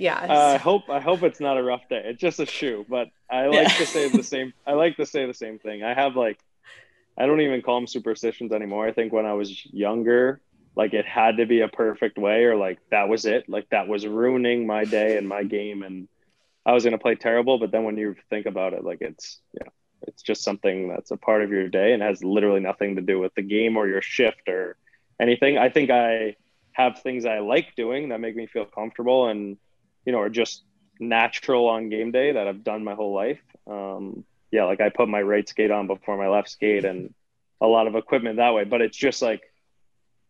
Yeah. Uh, I hope I hope it's not a rough day. It's just a shoe, but I *laughs* like yeah. to say the same. I like to say the same thing. I have like, I don't even call them superstitions anymore. I think when I was younger, like it had to be a perfect way, or like that was it. Like that was ruining my day and my game, and I was gonna play terrible. But then when you think about it, like it's yeah, it's just something that's a part of your day and has literally nothing to do with the game or your shift or anything. I think I have things I like doing that make me feel comfortable and, you know, are just natural on game day that I've done my whole life. Um, yeah, like I put my right skate on before my left skate and a lot of equipment that way, but it's just like,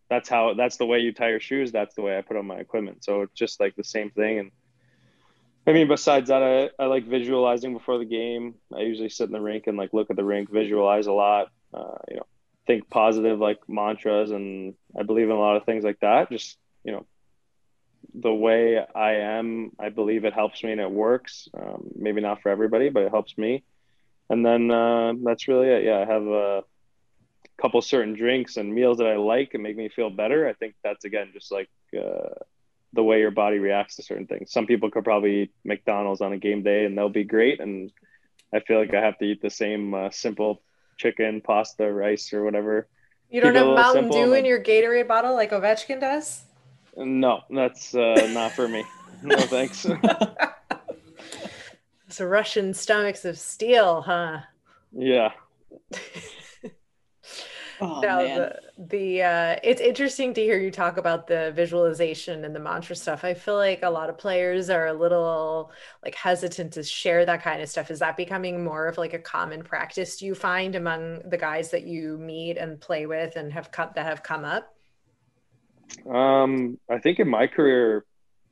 that's how, that's the way you tie your shoes. That's the way I put on my equipment. So it's just like the same thing. And I mean, besides that, I, I like visualizing before the game. I usually sit in the rink and like look at the rink, visualize a lot, uh, you know, think positive like mantras. And I believe in a lot of things like that. Just, you know, the way I am, I believe it helps me and it works. Um, maybe not for everybody, but it helps me. And then uh, that's really it. Yeah, I have a couple certain drinks and meals that I like and make me feel better. I think that's again just like uh, the way your body reacts to certain things. Some people could probably eat McDonald's on a game day and they'll be great, and I feel like I have to eat the same uh, simple chicken, pasta, rice, or whatever. You don't have Mountain Dew in your Gatorade bottle like Ovechkin does. No, that's uh, not for me. No *laughs* thanks. so Russian stomachs of steel, huh? Yeah. *laughs* Oh, no, man. the the uh, it's interesting to hear you talk about the visualization and the mantra stuff. I feel like a lot of players are a little like hesitant to share that kind of stuff. Is that becoming more of like a common practice? Do you find among the guys that you meet and play with and have come that have come up? Um, I think in my career,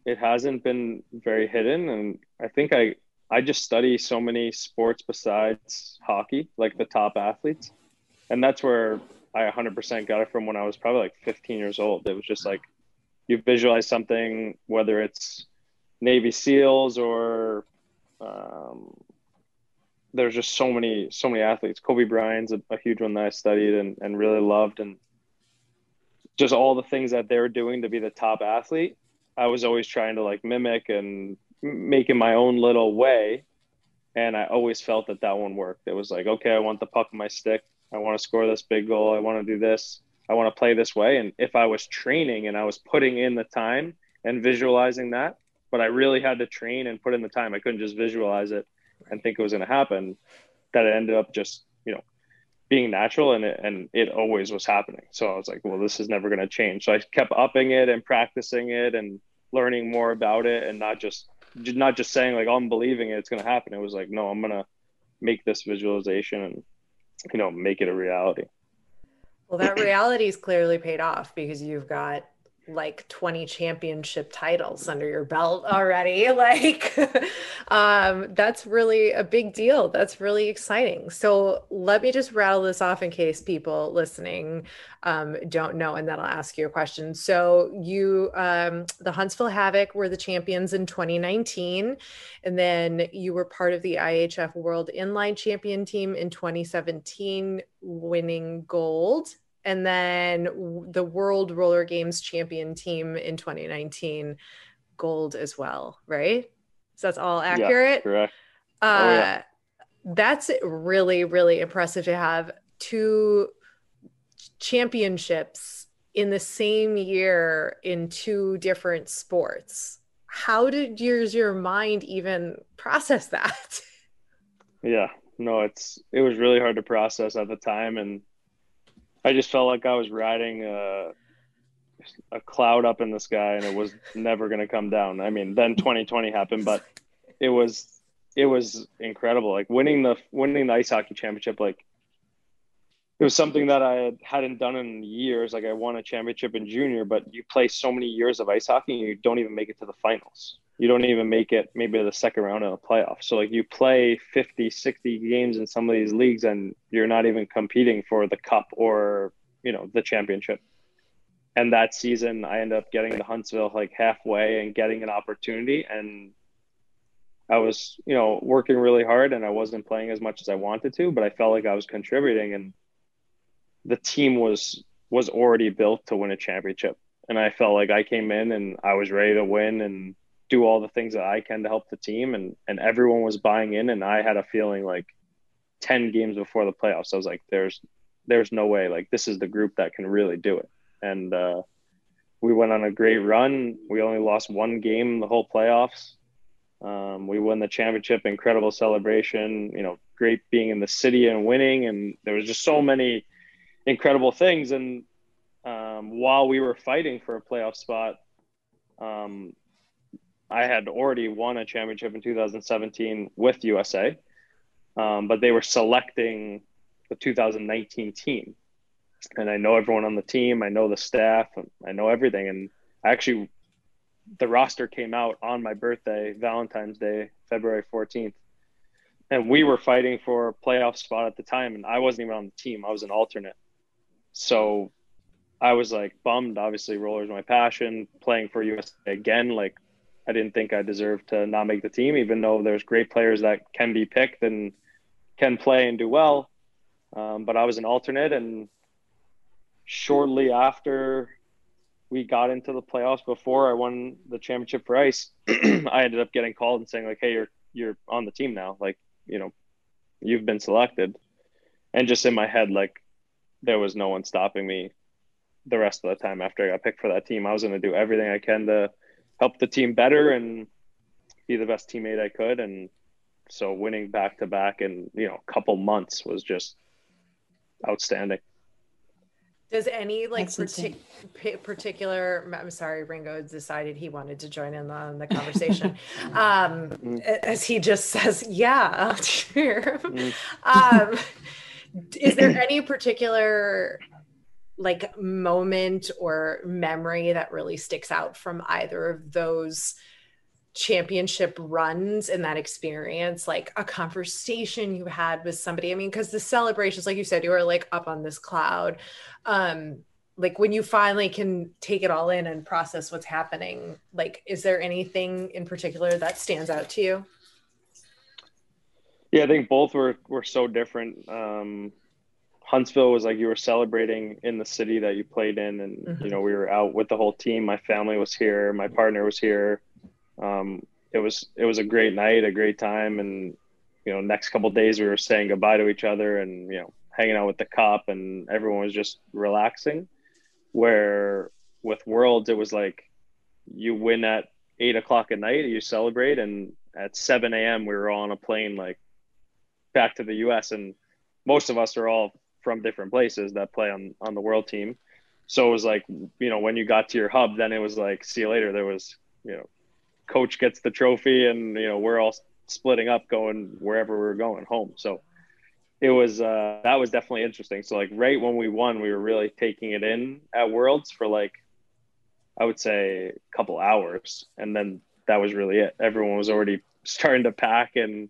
it hasn't been very hidden, and I think I I just study so many sports besides hockey, like the top athletes, and that's where I 100% got it from when I was probably like 15 years old. It was just like you visualize something, whether it's Navy SEALs or um, there's just so many so many athletes. Kobe Bryant's a, a, huge one that I studied and, and really loved, and just all the things that they're doing to be the top athlete. I was always trying to like mimic and make in my own little way, and I always felt that that one worked. It was like, okay, I want the puck in my stick. I want to score this big goal. I want to do this. I want to play this way. And if I was training and I was putting in the time and visualizing that, but I really had to train and put in the time, I couldn't just visualize it and think it was going to happen. That it ended up just, you know, being natural and it, and it always was happening. So I was like, well, this is never going to change. So I kept upping it and practicing it and learning more about it and not just not just saying like, oh, I'm believing it, it's going to happen. It was like, no, I'm going to make this visualization and you know make it a reality. Well that reality is clearly paid off because you've got like 20 championship titles under your belt already *laughs* like um that's really a big deal. That's really exciting. So let me just rattle this off in case people listening um don't know and then i'll ask you a question. So you um the huntsville havoc were the champions in 2019 and then you were part of the ihf world inline champion team in 2017 winning gold and then the World Roller Games champion team in 2019, gold as well, right? So that's all accurate. Yeah, correct. Uh, oh, yeah. That's really, really impressive to have two championships in the same year in two different sports. How did yours your mind even process that? *laughs* Yeah, no, it's it was really hard to process at the time, and I just felt like I was riding a, a cloud up in the sky and it was never going to come down. I mean, then 2020 happened, but it was it was incredible. Like winning the winning the ice hockey championship, like it was something that I hadn't done in years. Like I won a championship in junior, but you play so many years of ice hockey and you don't even make it to the finals you don't even make it maybe the second round of the playoffs. So like you play 50, 60 games in some of these leagues and you're not even competing for the cup or, you know, the championship. And that season I ended up getting to Huntsville like halfway and getting an opportunity and I was, you know, working really hard and I wasn't playing as much as I wanted to, but I felt like I was contributing and the team was was already built to win a championship. And I felt like I came in and I was ready to win and do all the things that I can to help the team and and everyone was buying in and I had a feeling like 10 games before the playoffs I was like there's there's no way like this is the group that can really do it. And uh, we went on a great run. We only lost one game the whole playoffs. Um, we won the championship incredible celebration you know great being in the city and winning and there was just so many incredible things. And um, while we were fighting for a playoff spot, um, I had already won a championship in 2017 with USA, um, but they were selecting the 2019 team. And I know everyone on the team, I know the staff, I know everything. And actually, the roster came out on my birthday, Valentine's Day, February 14th. And we were fighting for a playoff spot at the time, and I wasn't even on the team. I was an alternate. So I was like bummed. Obviously, rollers my passion. Playing for USA again, like I didn't think I deserved to not make the team, even though there's great players that can be picked and can play and do well. Um, but I was an alternate, and shortly after we got into the playoffs, before I won the championship for Ice, *clears throat* I ended up getting called and saying like, "Hey, you're you're on the team now. Like, you know, you've been selected." And just in my head, like, there was no one stopping me the rest of the time after I got picked for that team. I was going to do everything I can to help the team better and be the best teammate I could. And so winning back to back in, you know, a couple months was just outstanding. Does any like partic- particular? I'm sorry, Ringo decided he wanted to join in on the conversation, *laughs* um, mm. as he just says, "Yeah, *laughs* mm. um, is there any particular like moment or memory that really sticks out from either of those championship runs in that experience? Like a conversation you had with somebody i mean because the celebrations like you said you were like up on this cloud. Um like when you finally can take it all in and process what's happening like is there anything in particular that stands out to you? Yeah i think both were were so different. Um Huntsville was like you were celebrating in the city that you played in, and mm-hmm. you know we were out with the whole team. My family was here, my partner was here. Um, it was it was a great night, a great time, and you know next couple days we were saying goodbye to each other and you know hanging out with the cop, and everyone was just relaxing. Where with Worlds, it was like you win at eight o'clock at night, you celebrate, and at seven a.m. we were all on a plane like back to the U.S. and most of us are all from different places that play on on the world team. So it was like, you know, when you got to your hub, then it was like, see you later. There was, you know, coach gets the trophy and, you know, we're all splitting up going wherever we are going home. So it was, uh, that was definitely interesting. So like right when we won, we were really taking it in at worlds for like, I would say a couple hours. And then that was really it. Everyone was already *laughs* starting to pack and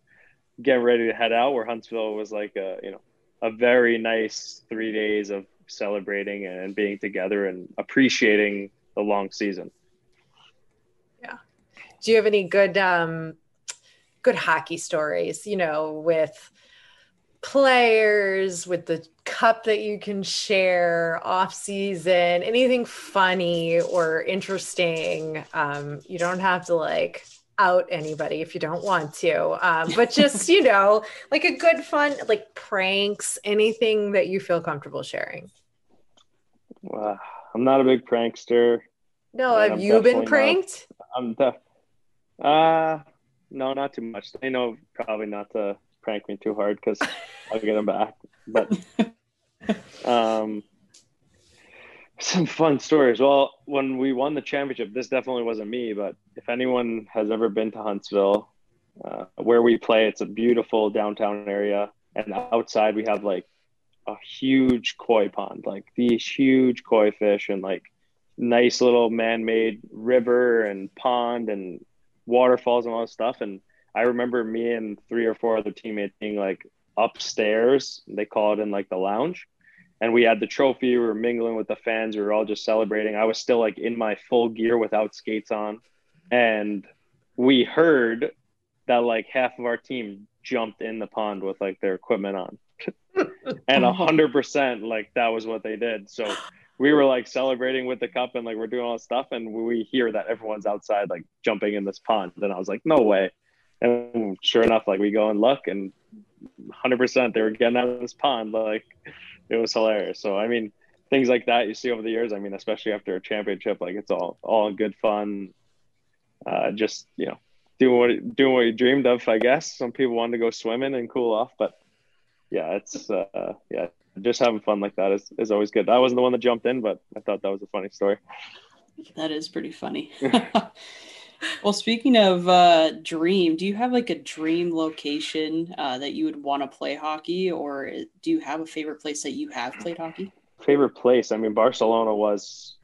get ready to head out where Huntsville was like, a, you know, a very nice three days of celebrating and being together and appreciating the long season. Yeah. Do you have any good um good hockey stories, you know, with players, with the cup that you can share off season, anything funny or interesting? Um, you don't have to like out anybody if you don't want to. Um, but just, *laughs* you know, like a good fun, like pranks, anything that you feel comfortable sharing. Well, I'm not a big prankster. No, have I'm you been pranked? Not, I'm def- uh no, not too much. They know probably not to prank me too hard because I'll get them back. But *laughs* um some fun stories. Well, when we won the championship, this definitely wasn't me, but if anyone has ever been to Huntsville, uh, where we play, it's a beautiful downtown area. And outside, we have like a huge koi pond, like these huge koi fish, and like nice little man made river and pond and waterfalls and all that stuff. And I remember me and three or four other teammates being like upstairs, they call it in like the lounge and we had the trophy. We were mingling with the fans. We were all just celebrating. I was still like in my full gear without skates on, and we heard that like half of our team jumped in the pond with like their equipment on, *laughs* and a hundred percent like that was what they did. So we were like celebrating with the cup and like we're doing all this stuff, and we hear that everyone's outside like jumping in this pond, and I was like, no way. And sure enough, like we go and look, and 100% they were getting out of this pond like it was hilarious. So I mean, things like that you see over the years. I mean, especially after a championship, like it's all all good fun. Uh, just you know, doing what doing what you dreamed of. I guess some people wanted to go swimming and cool off, but yeah, it's uh, yeah, just having fun like that is, is always good. I wasn't the one that jumped in, but I thought that was a funny story. That is pretty funny. *laughs* *laughs* well, speaking of uh, dream, do you have like a dream location uh, that you would want to play hockey, or do you have a favorite place that you have played hockey? Favorite place? I mean, Barcelona was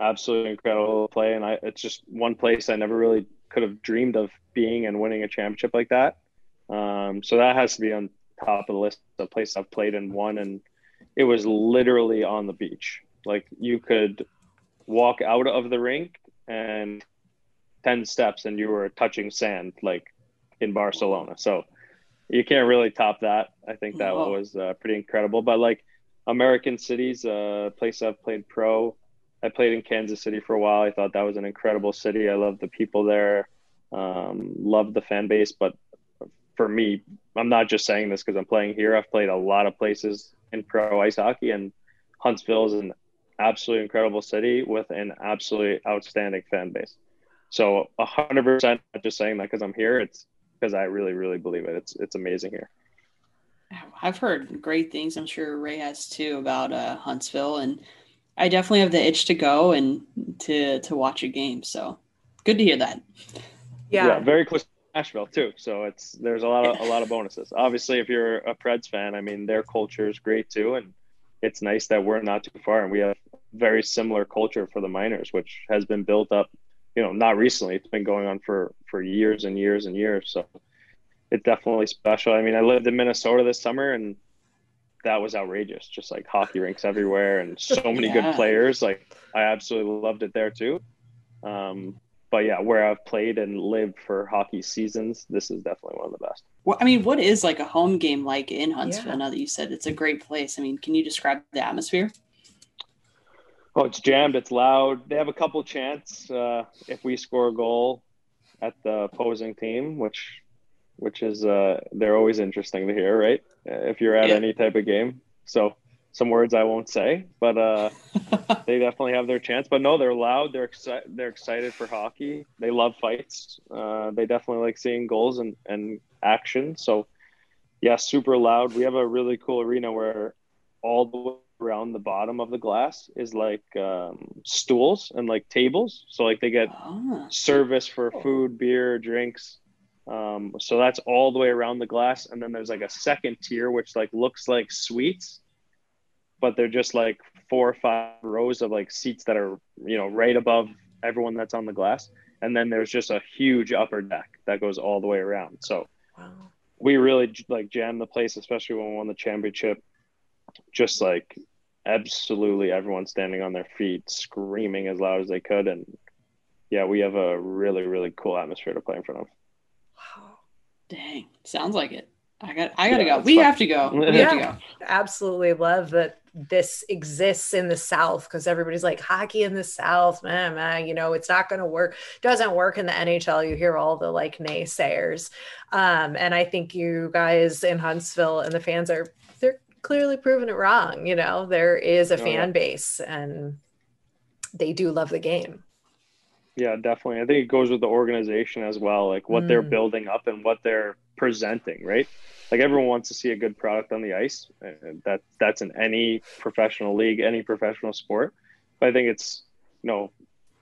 absolutely incredible to play, and I it's just one place I never really could have dreamed of being and winning a championship like that. Um, so that has to be on top of the list of places I've played and won, and it was literally on the beach. Like you could walk out of the rink and 10 steps and you were touching sand like in Barcelona. So you can't really top that. I think that Whoa. was uh, pretty incredible. But like American cities, uh, place I've played pro. I played in Kansas City for a while. I thought that was an incredible city. I love the people there. Um, love the fan base. But for me, I'm not just saying this because I'm playing here. I've played a lot of places in pro ice hockey, and Huntsville is an absolutely incredible city with an absolutely outstanding fan base. So a hundred percent, not just saying that because I'm here. It's because I really, really believe it. It's it's amazing here. I've heard great things. I'm sure Ray has too about uh, Huntsville, and I definitely have the itch to go and to to watch a game. So good to hear that. Yeah, yeah very close to Nashville too. So it's there's a lot of a lot of bonuses. Obviously, if you're a Preds fan, I mean their culture is great too, and it's nice that we're not too far and we have very similar culture for the minors, which has been built up you know, not recently. It's been going on for for years and years and years. So it's definitely special. I mean, I lived in Minnesota this summer, and that was outrageous. Just like hockey rinks everywhere, and so *laughs* many yeah. good players. Like I absolutely loved it there too. Um, but yeah, where I've played and lived for hockey seasons, this is definitely one of the best. Well, I mean, what is like a home game like in Huntsville? Yeah. Now that you said it's a great place, I mean, can you describe the atmosphere? Oh, it's jammed. It's loud. They have a couple chants uh, if we score a goal at the opposing team, which which is uh, they're always interesting to hear, right? If you're at yeah. any type of game. So some words I won't say, but uh, *laughs* they definitely have their chance. But no, they're loud. They're excited. They're excited for hockey. They love fights. Uh, they definitely like seeing goals and and action. So yeah, super loud. We have a really cool arena where all the around the bottom of the glass is like um, stools and like tables. So like they get oh. service for food, beer, drinks. Um, so that's all the way around the glass, and then there's like a second tier which like looks like suites, but they're just like four or five rows of like seats that are you know right above everyone that's on the glass, and then there's just a huge upper deck that goes all the way around. So wow. we really like jam the place, especially when we won the championship just like absolutely everyone standing on their feet, screaming as loud as they could. And yeah, we have a really, really cool atmosphere to play in front of. Wow. Dang. Sounds like it. I got I gotta yeah, go. We fun. have to go. We yeah, have to go. Absolutely love that this exists in the South because everybody's like hockey in the South, man, man, you know, it's not gonna work, doesn't work in the NHL. You hear all the like naysayers. Um, and I think you guys in Huntsville and the fans are clearly proven it wrong. You know, there is a oh, fan yeah. base and they do love the game. Yeah, definitely. I think it goes with the organization as well, like what mm. they're building up and what they're presenting, right? Like everyone wants to see a good product on the ice. That that's in any professional league, any professional sport. But I think it's you know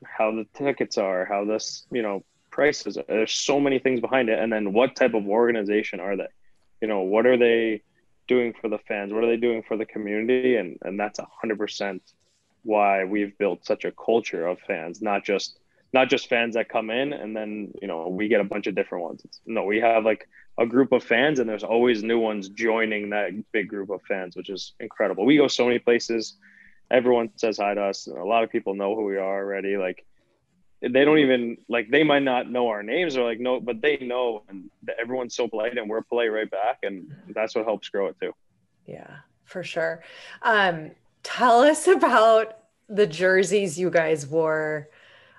how the tickets are, how this you know prices. There's so many things behind it, and then what type of organization are they? You know, what are they? Doing for the fans? What are they doing for the community? And and that's hundred percent why we've built such a culture of fans, not just not just fans that come in and then you know we get a bunch of different ones. It's, no, we have like a group of fans and there's always new ones joining that big group of fans, which is incredible. We go so many places. Everyone says hi to us. A lot of people know who we are already. Like they don't even like they might not know our names or like no but they know and everyone's so polite and we're polite right back and that's what helps grow it too. Yeah for sure. Um tell us about the jerseys you guys wore.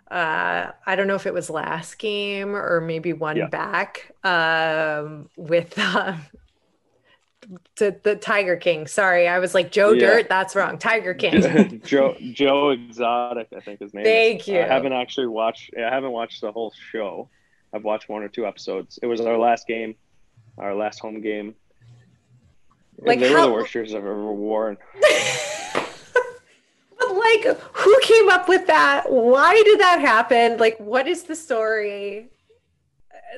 Uh i don't know if it was last game or maybe one yeah. back um with um, to the Tiger King. Sorry, I was like Joe yeah. Dirt. That's wrong. Tiger King. *laughs* Joe Joe Exotic, I think his name. Thank is. you. I haven't actually watched. I haven't watched the whole show. I've watched one or two episodes. It was our last game, our last home game. Like they how... were the worst shirts I've ever worn. *laughs* but like, who came up with that? Why did that happen? Like, what is the story?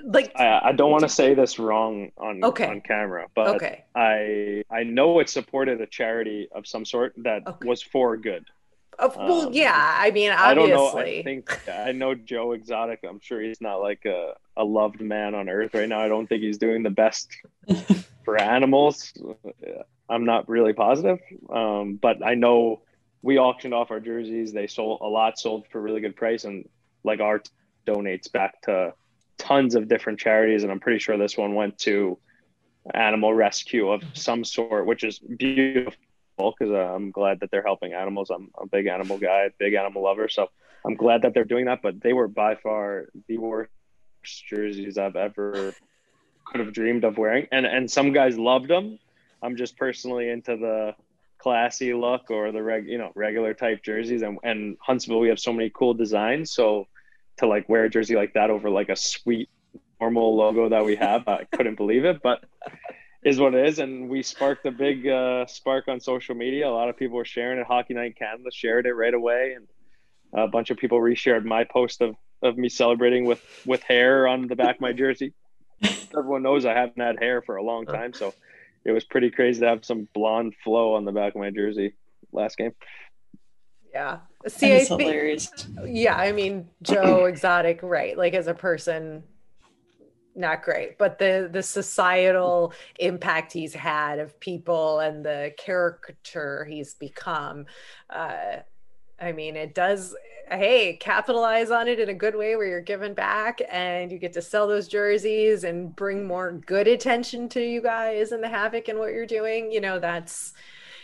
Like, I, I don't want to say this wrong on okay. on camera, but okay. I I know it supported a charity of some sort that okay. was for good. Uh, well, um, yeah. I mean, obviously. I don't know. I think *laughs* I know Joe Exotic. I'm sure he's not like a, a loved man on earth right now. I don't think he's doing the best *laughs* for animals. I'm not really positive, um, but I know we auctioned off our jerseys. They sold a lot, sold for really good price, and like our donates back to tons of different charities. And I'm pretty sure this one went to animal rescue of some sort, which is beautiful because uh, I'm glad that they're helping animals. I'm a big animal guy, big animal lover, so I'm glad that they're doing that. But they were by far the worst jerseys I've ever could have dreamed of wearing, and and some guys loved them. I'm just personally into the classy look or the reg, you know, regular type jerseys, and and Huntsville we have so many cool designs, so to like wear a jersey like that over like a sweet normal logo that we have, I *laughs* couldn't believe it, but is what it is. And we sparked a big uh, spark on social media. A lot of people were sharing it. Hockey Night Canada shared it right away, and a bunch of people reshared my post of, of me celebrating with with hair on the back of my jersey. Everyone knows I haven't had hair for a long time, so it was pretty crazy to have some blonde flow on the back of my jersey last game. Yeah. See, I think, hilarious. Yeah, I mean, Joe *clears throat* Exotic, right? Like as a person, not great but the the societal impact he's had of people and the caricature he's become uh i mean it does hey capitalize on it in a good way where you're giving back and you get to sell those jerseys and bring more good attention to you guys and the havoc and what you're doing you know that's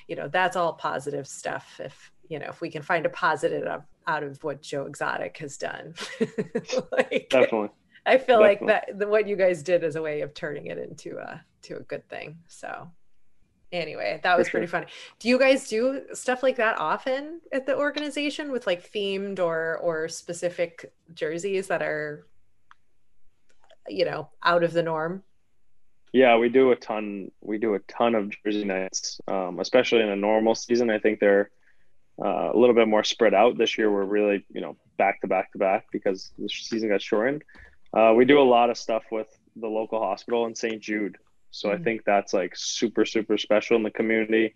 you know that's all positive stuff if you know if we can find a positive out of what joe exotic has done *laughs* like, definitely I feel Definitely. like that the, what you guys did is a way of turning it into a to a good thing. So anyway, that was pretty funny. Do you guys do stuff like that often at the organization with like themed or or specific jerseys that are you know, out of the norm? Yeah, we do a ton. We do a ton of jersey nights, um, especially in a normal season. I think they're uh, a little bit more spread out this year. We're really, you know, back to back to back because the season got shortened. Uh, we do a lot of stuff with the local hospital in St. Jude. So mm-hmm. I think that's like super, super special in the community.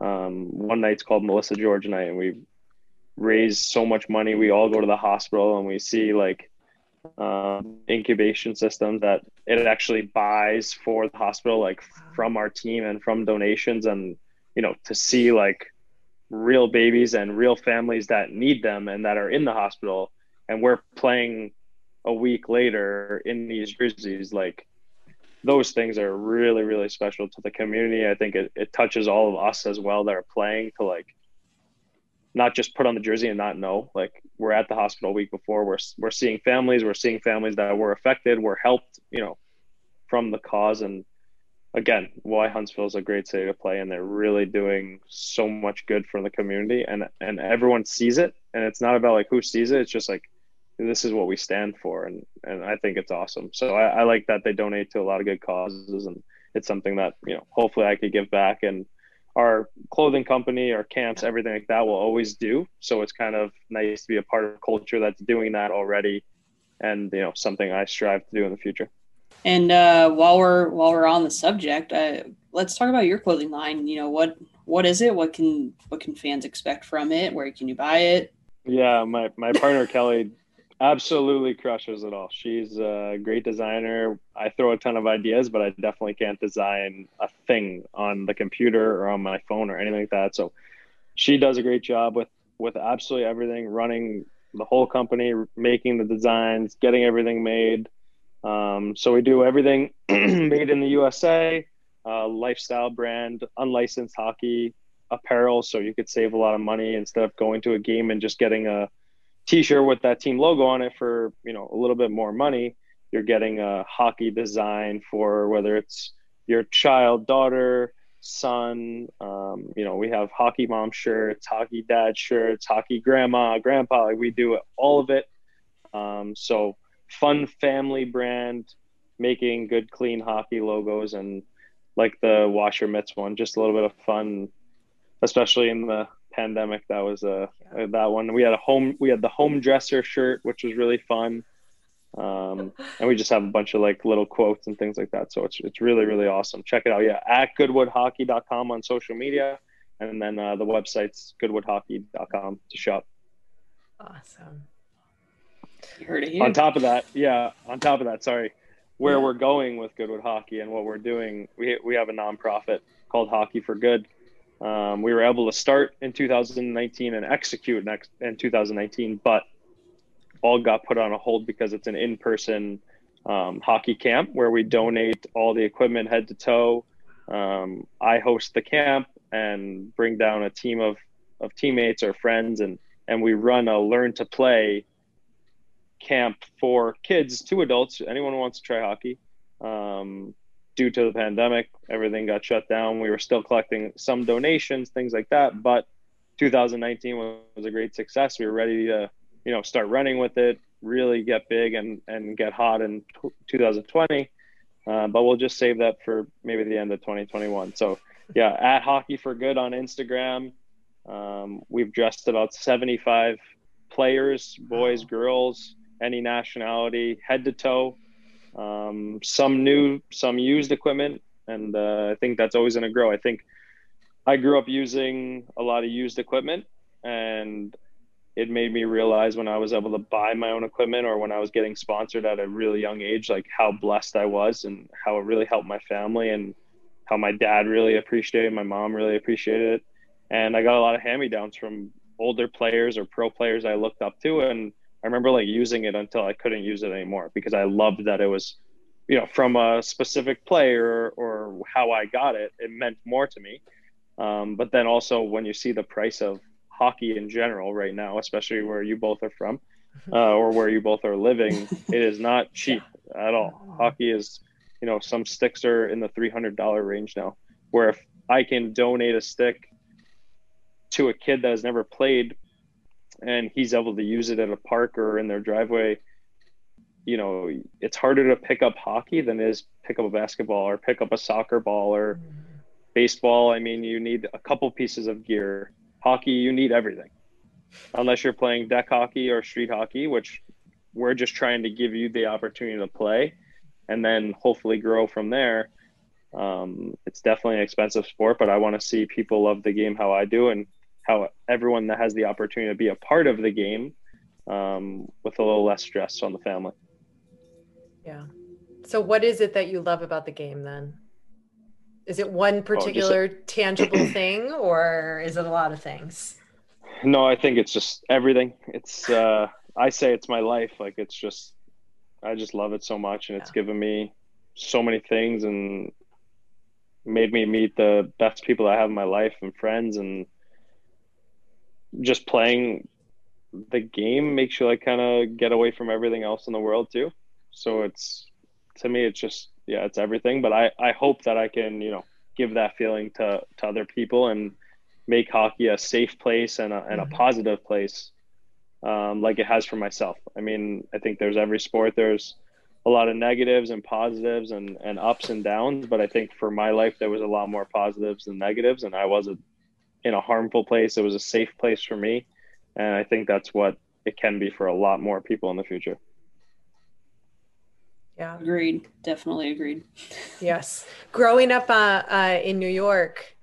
Um, one night's called Melissa George night, and we raise so much money. We all go to the hospital and we see like um, incubation systems that it actually buys for the hospital, like from our team and from donations. And, you know, to see like real babies and real families that need them and that are in the hospital. And we're playing a week later in these jerseys, like those things are really, really special to the community. I think it, it touches all of us as well that are playing to like not just put on the jersey and not know. Like we're at the hospital week before. We're we're seeing families. We're seeing families that were affected. Were helped. You know, from the cause. And again, why Huntsville is a great city to play, and they're really doing so much good for the community. And and everyone sees it. And it's not about like who sees it. It's just like this is what we stand for and and i think it's awesome so I, I, like that they donate to a lot of good causes and it's something that you know hopefully i could give back and our clothing company our camps everything like that will always do so it's kind of nice to be a part of a culture that's doing that already and you know something i strive to do in the future and uh, while we're while we're on the subject uh, let's talk about your clothing line you know what what is it what can what can fans expect from it where can you buy it yeah my my partner kelly absolutely crushes it all. She's a great designer. I throw a ton of ideas, but I definitely can't design a thing on the computer or on my phone or anything like that. So she does a great job with with absolutely everything, running the whole company, making the designs, getting everything made. Um, so we do everything *clears throat* made in the USA, uh, lifestyle brand, unlicensed hockey apparel, so you could save a lot of money instead of going to a game and just getting a t-shirt with that team logo on it for you know a little bit more money. You're getting a hockey design for whether it's your child daughter son. Um, you know we have hockey mom shirts hockey dad shirts hockey grandma grandpa. Like we do all of it. Um, so fun family brand making good clean hockey logos and like the washer mitts one, just a little bit of fun, especially in the pandemic. That was a uh, that one. We had a home we had the home dresser shirt, which was really fun. Um, *laughs* and we just have a bunch of like little quotes and things like that. So it's it's really really awesome. Check it out. Yeah, at goodwoodhockey.com on social media, and then uh, the website's goodwoodhockey.com to shop. Awesome. You heard it here. On top of that, yeah. On top of that, sorry, where yeah. we're going with Goodwood Hockey and what we're doing, we we have a nonprofit called Hockey for Good. Um, we were able to start in 2019 and execute next in 2019, but all got put on a hold because it's an in-person um, hockey camp where we donate all the equipment head to toe. Um, I host the camp and bring down a team of, of teammates or friends and and we run a learn to play camp for kids to adults. Anyone who wants to try hockey. Um, due to the pandemic everything got shut down. We were still collecting some donations things like that but 2019 was a great success. We were ready to you know start running with it really get big and and get hot in 2020 uh, but we'll just save that for maybe the end of 2021 so yeah at hockey for good on instagram. Um, we've dressed about 75 players boys girls any nationality head to toe um, some new some used equipment and uh, i think that's always going to grow i think i grew up using a lot of used equipment and it made me realize when I was able to buy my own equipment or when I was getting sponsored at a really young age, like how blessed I was and how it really helped my family and how my dad really appreciated, my mom really appreciated it. And I got a lot of hand me downs from older players or pro players I looked up to. And I remember like using it until I couldn't use it anymore because I loved that it was, you know, from a specific player or how I got it, it meant more to me. Um, but then also when you see the price of hockey in general right now, especially where you both are from *laughs* uh, or where you both are living, it is not *laughs* cheap at all. Hockey is, you know, some sticks are in the $300 range now. Where if I can donate a stick to a kid that has never played and he's able to use it at a park or in their driveway, you know, it's harder to pick up hockey than it is pick up a basketball or pick up a soccer ball or baseball. I mean, you need a couple pieces of gear hockey, you need everything. Unless you're playing deck hockey or street hockey, which we're just trying to give you the opportunity to play and then hopefully grow from there. Um, it's definitely an expensive sport, but I want to see people love the game how I do and how everyone that has the opportunity to be a part of the game um, with a little less stress on the family. Yeah. So, what is it that you love about the game then? Is it one particular oh, just, tangible *clears throat* thing or is it a lot of things? No, I think it's just everything. It's uh I say it's my life. Like it's just I just love it so much and yeah. it's given me so many things and made me meet the best people I have in my life and friends and just playing the game makes you like kind of get away from everything else in the world too. So it's to me it's just yeah, it's everything. But I, I hope that I can, you know, give that feeling to, to other people and make hockey a safe place and a, and a mm-hmm. positive place um, like it has for myself. I mean, I think there's every sport, there's a lot of negatives and positives and, and ups and downs. But I think for my life, there was a lot more positives than negatives. And I wasn't in a harmful place. It was a safe place for me. And I think that's what it can be for a lot more people in the future. Yeah. Agreed. Definitely agreed. *laughs* yes. Growing up uh, uh, in New York,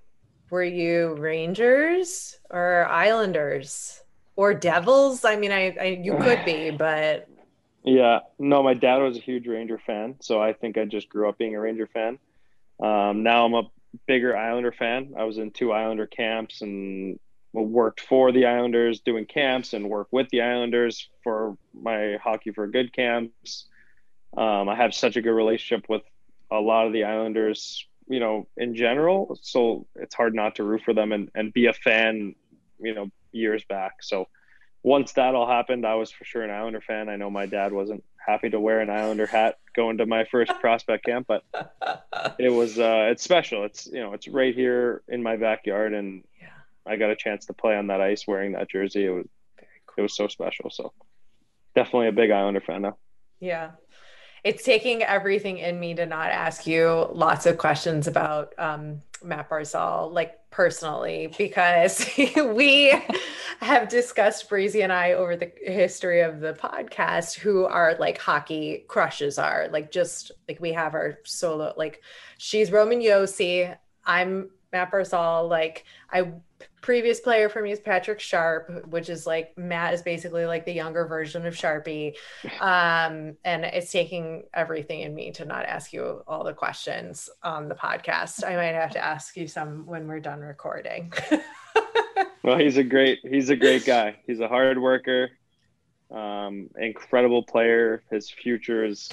were you Rangers or Islanders or Devils? I mean, I, I you could be, *sighs* but yeah, no, my dad was a huge Ranger fan, so I think I just grew up being a Ranger fan. Um, now I'm a bigger Islander fan. I was in two Islander camps and worked for the Islanders doing camps and worked with the Islanders for my hockey for good camps. Um, I have such a good relationship with a lot of the Islanders, you know, in general. So it's hard not to root for them and, and be a fan, you know, years back. So once that all happened, I was for sure an Islander fan. I know my dad wasn't happy to wear an Islander hat going to my first *laughs* prospect camp, but it was uh, it's special. It's you know it's right here in my backyard, and yeah. I got a chance to play on that ice wearing that jersey. It was cool. it was so special. So definitely a big Islander fan now. Yeah, it's taking everything in me to not ask you lots of questions about um, Matt Barzal, like personally, because *laughs* we have discussed Breezy and I over the history of the podcast who our like hockey crushes are. Like just like we have our solo, like she's Roman Josi. I'm Matt Barzal. Like I previous player for me is Patrick Sharp, which is like Matt is basically like the younger version of Sharpie. *laughs* Um, and it's taking everything in me to not ask you all the questions on the podcast. I might have to ask you some when we're done recording. *laughs* well, he's a great he's a great guy. He's a hard worker, um, incredible player. His future is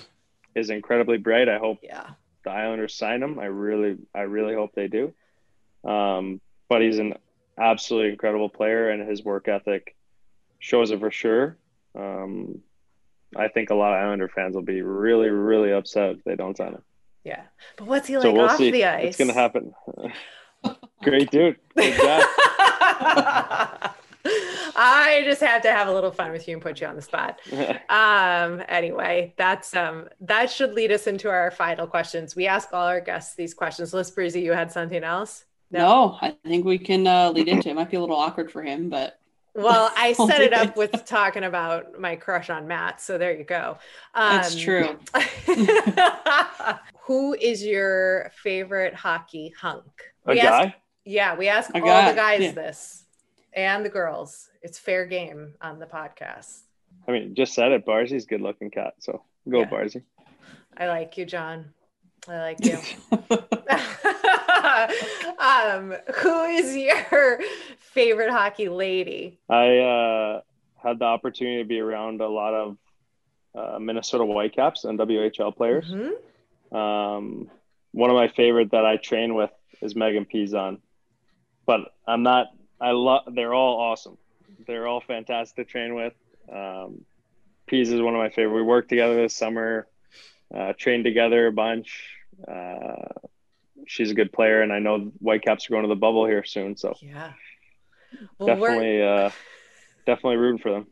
is incredibly bright. I hope yeah. the Islanders sign him. I really I really hope they do. Um, but he's an absolutely incredible player, and his work ethic shows it for sure. Um, I think a lot of Islander fans will be really, really upset if they don't sign him. Yeah, but what's he like so we'll off see. the ice? It's gonna happen. *laughs* Great dude. *laughs* I just have to have a little fun with you and put you on the spot. *laughs* um, anyway, that's um, that should lead us into our final questions. We ask all our guests these questions. Liz Breezy, you had something else? No, no I think we can uh, lead into it. it. Might be a little awkward for him, but *laughs* well, I *laughs* set it up with talking about my crush on Matt, so there you go. Um, That's true. *laughs* who is your favorite hockey hunk? A we guy? Ask, yeah, we ask a all guy. the guys yeah. this and the girls. It's fair game on the podcast. I mean, just said it. Barzy's good looking cat, so go yeah. Barzy. I like you, John. I like *laughs* you. *laughs* um, who is your favorite hockey lady? I uh, had the opportunity to be around a lot of uh, Minnesota Whitecaps and WHL players. Mm-hmm. Um, one of my favorite that I train with is Megan Pizon, but I'm not. I love. They're all awesome. They're all fantastic to train with. Um, Peas is one of my favorite. We worked together this summer, uh, trained together a bunch. Uh, she's a good player, and I know Whitecaps are going to the bubble here soon. So yeah, well, definitely, uh, definitely rooting for them.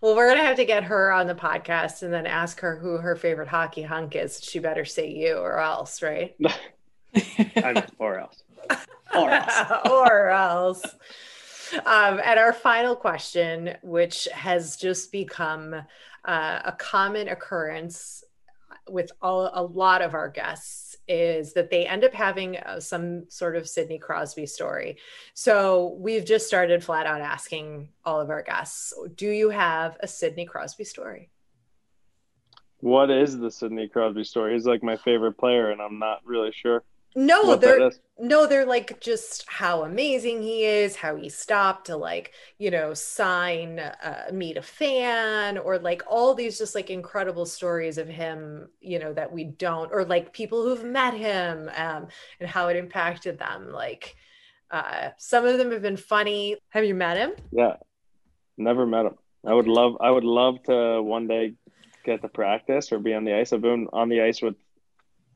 Well, we're gonna have to get her on the podcast and then ask her who her favorite hockey hunk is. She better say you or else, right? *laughs* *laughs* I mean, or else. *laughs* or else. or else. Um, and our final question, which has just become uh, a common occurrence with all, a lot of our guests is that they end up having uh, some sort of Sidney Crosby story. So we've just started flat out asking all of our guests, do you have a Sidney Crosby story? What is the Sidney Crosby story? He's like my favorite player, and I'm not really sure. No, they're no, they're like just how amazing he is, how he stopped to like, you know, sign, uh, meet a fan, or like all these just like incredible stories of him, you know, that we don't, or like people who've met him um, and how it impacted them. Like, uh, some of them have been funny. Have you met him? Yeah, never met him. I would love, I would love to one day get to practice or be on the ice. I've been on the ice with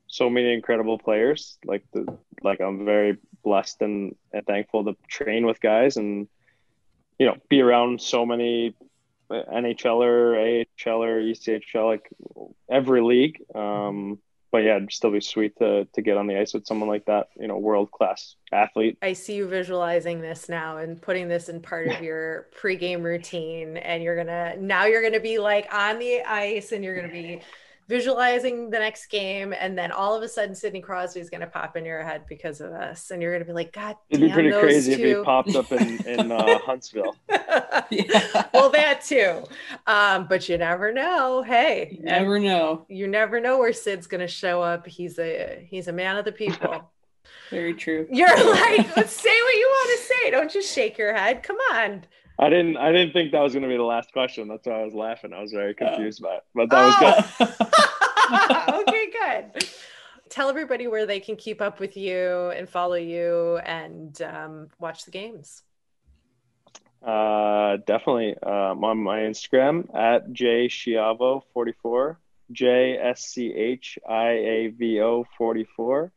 so many incredible players. Like the like I'm very blessed and, and thankful to train with guys and you know be around so many NHLer, AHLer, ECHL, like every league. Um, but yeah, it'd still be sweet to to get on the ice with someone like that, you know, world class athlete. I see you visualizing this now and putting this in part of *laughs* your pregame routine, and you're gonna now you're gonna be like on the ice, and you're gonna be visualizing the next game, and then all of a sudden Sidney Crosby is going to pop in your head because of this, and you're going to be like, God, it'd be pretty crazy two. if he popped up in in uh, *laughs* Huntsville. *laughs* yeah. Well, that too, um, but you never know. Hey, you never know. You never know where Sid's going to show up. He's a he's a man of the people. *laughs* Very true. You're like, let's say what you want to say. Don't just shake your head. Come on. I didn't. I didn't think that was going to be the last question. That's why I was laughing. I was very confused by it, but that oh. was good. *laughs* *laughs* okay, good. Tell everybody where they can keep up with you and follow you and um, watch the games. Uh, definitely. Um, on my Instagram at jschiavo44, J S C H I A V O 44.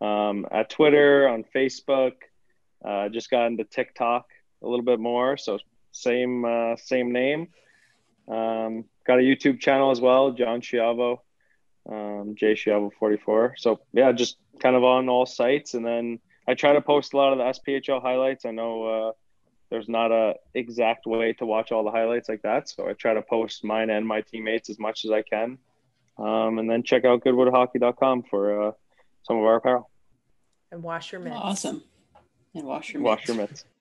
Um, at Twitter, on Facebook. Uh, just got into TikTok a little bit more. So same uh, same name. Um, got a YouTube channel as well, John Schiavo. um, J Schiavo 44. So yeah, just kind of on all sites. And then I try to post a lot of the SPHL highlights. I know uh, there's not a exact way to watch all the highlights like that. So I try to post mine and my teammates as much as I can. Um, and then check out goodwoodhockey.com for uh, some of our apparel. And wash your mitts. Awesome. And wash your wash your mitts.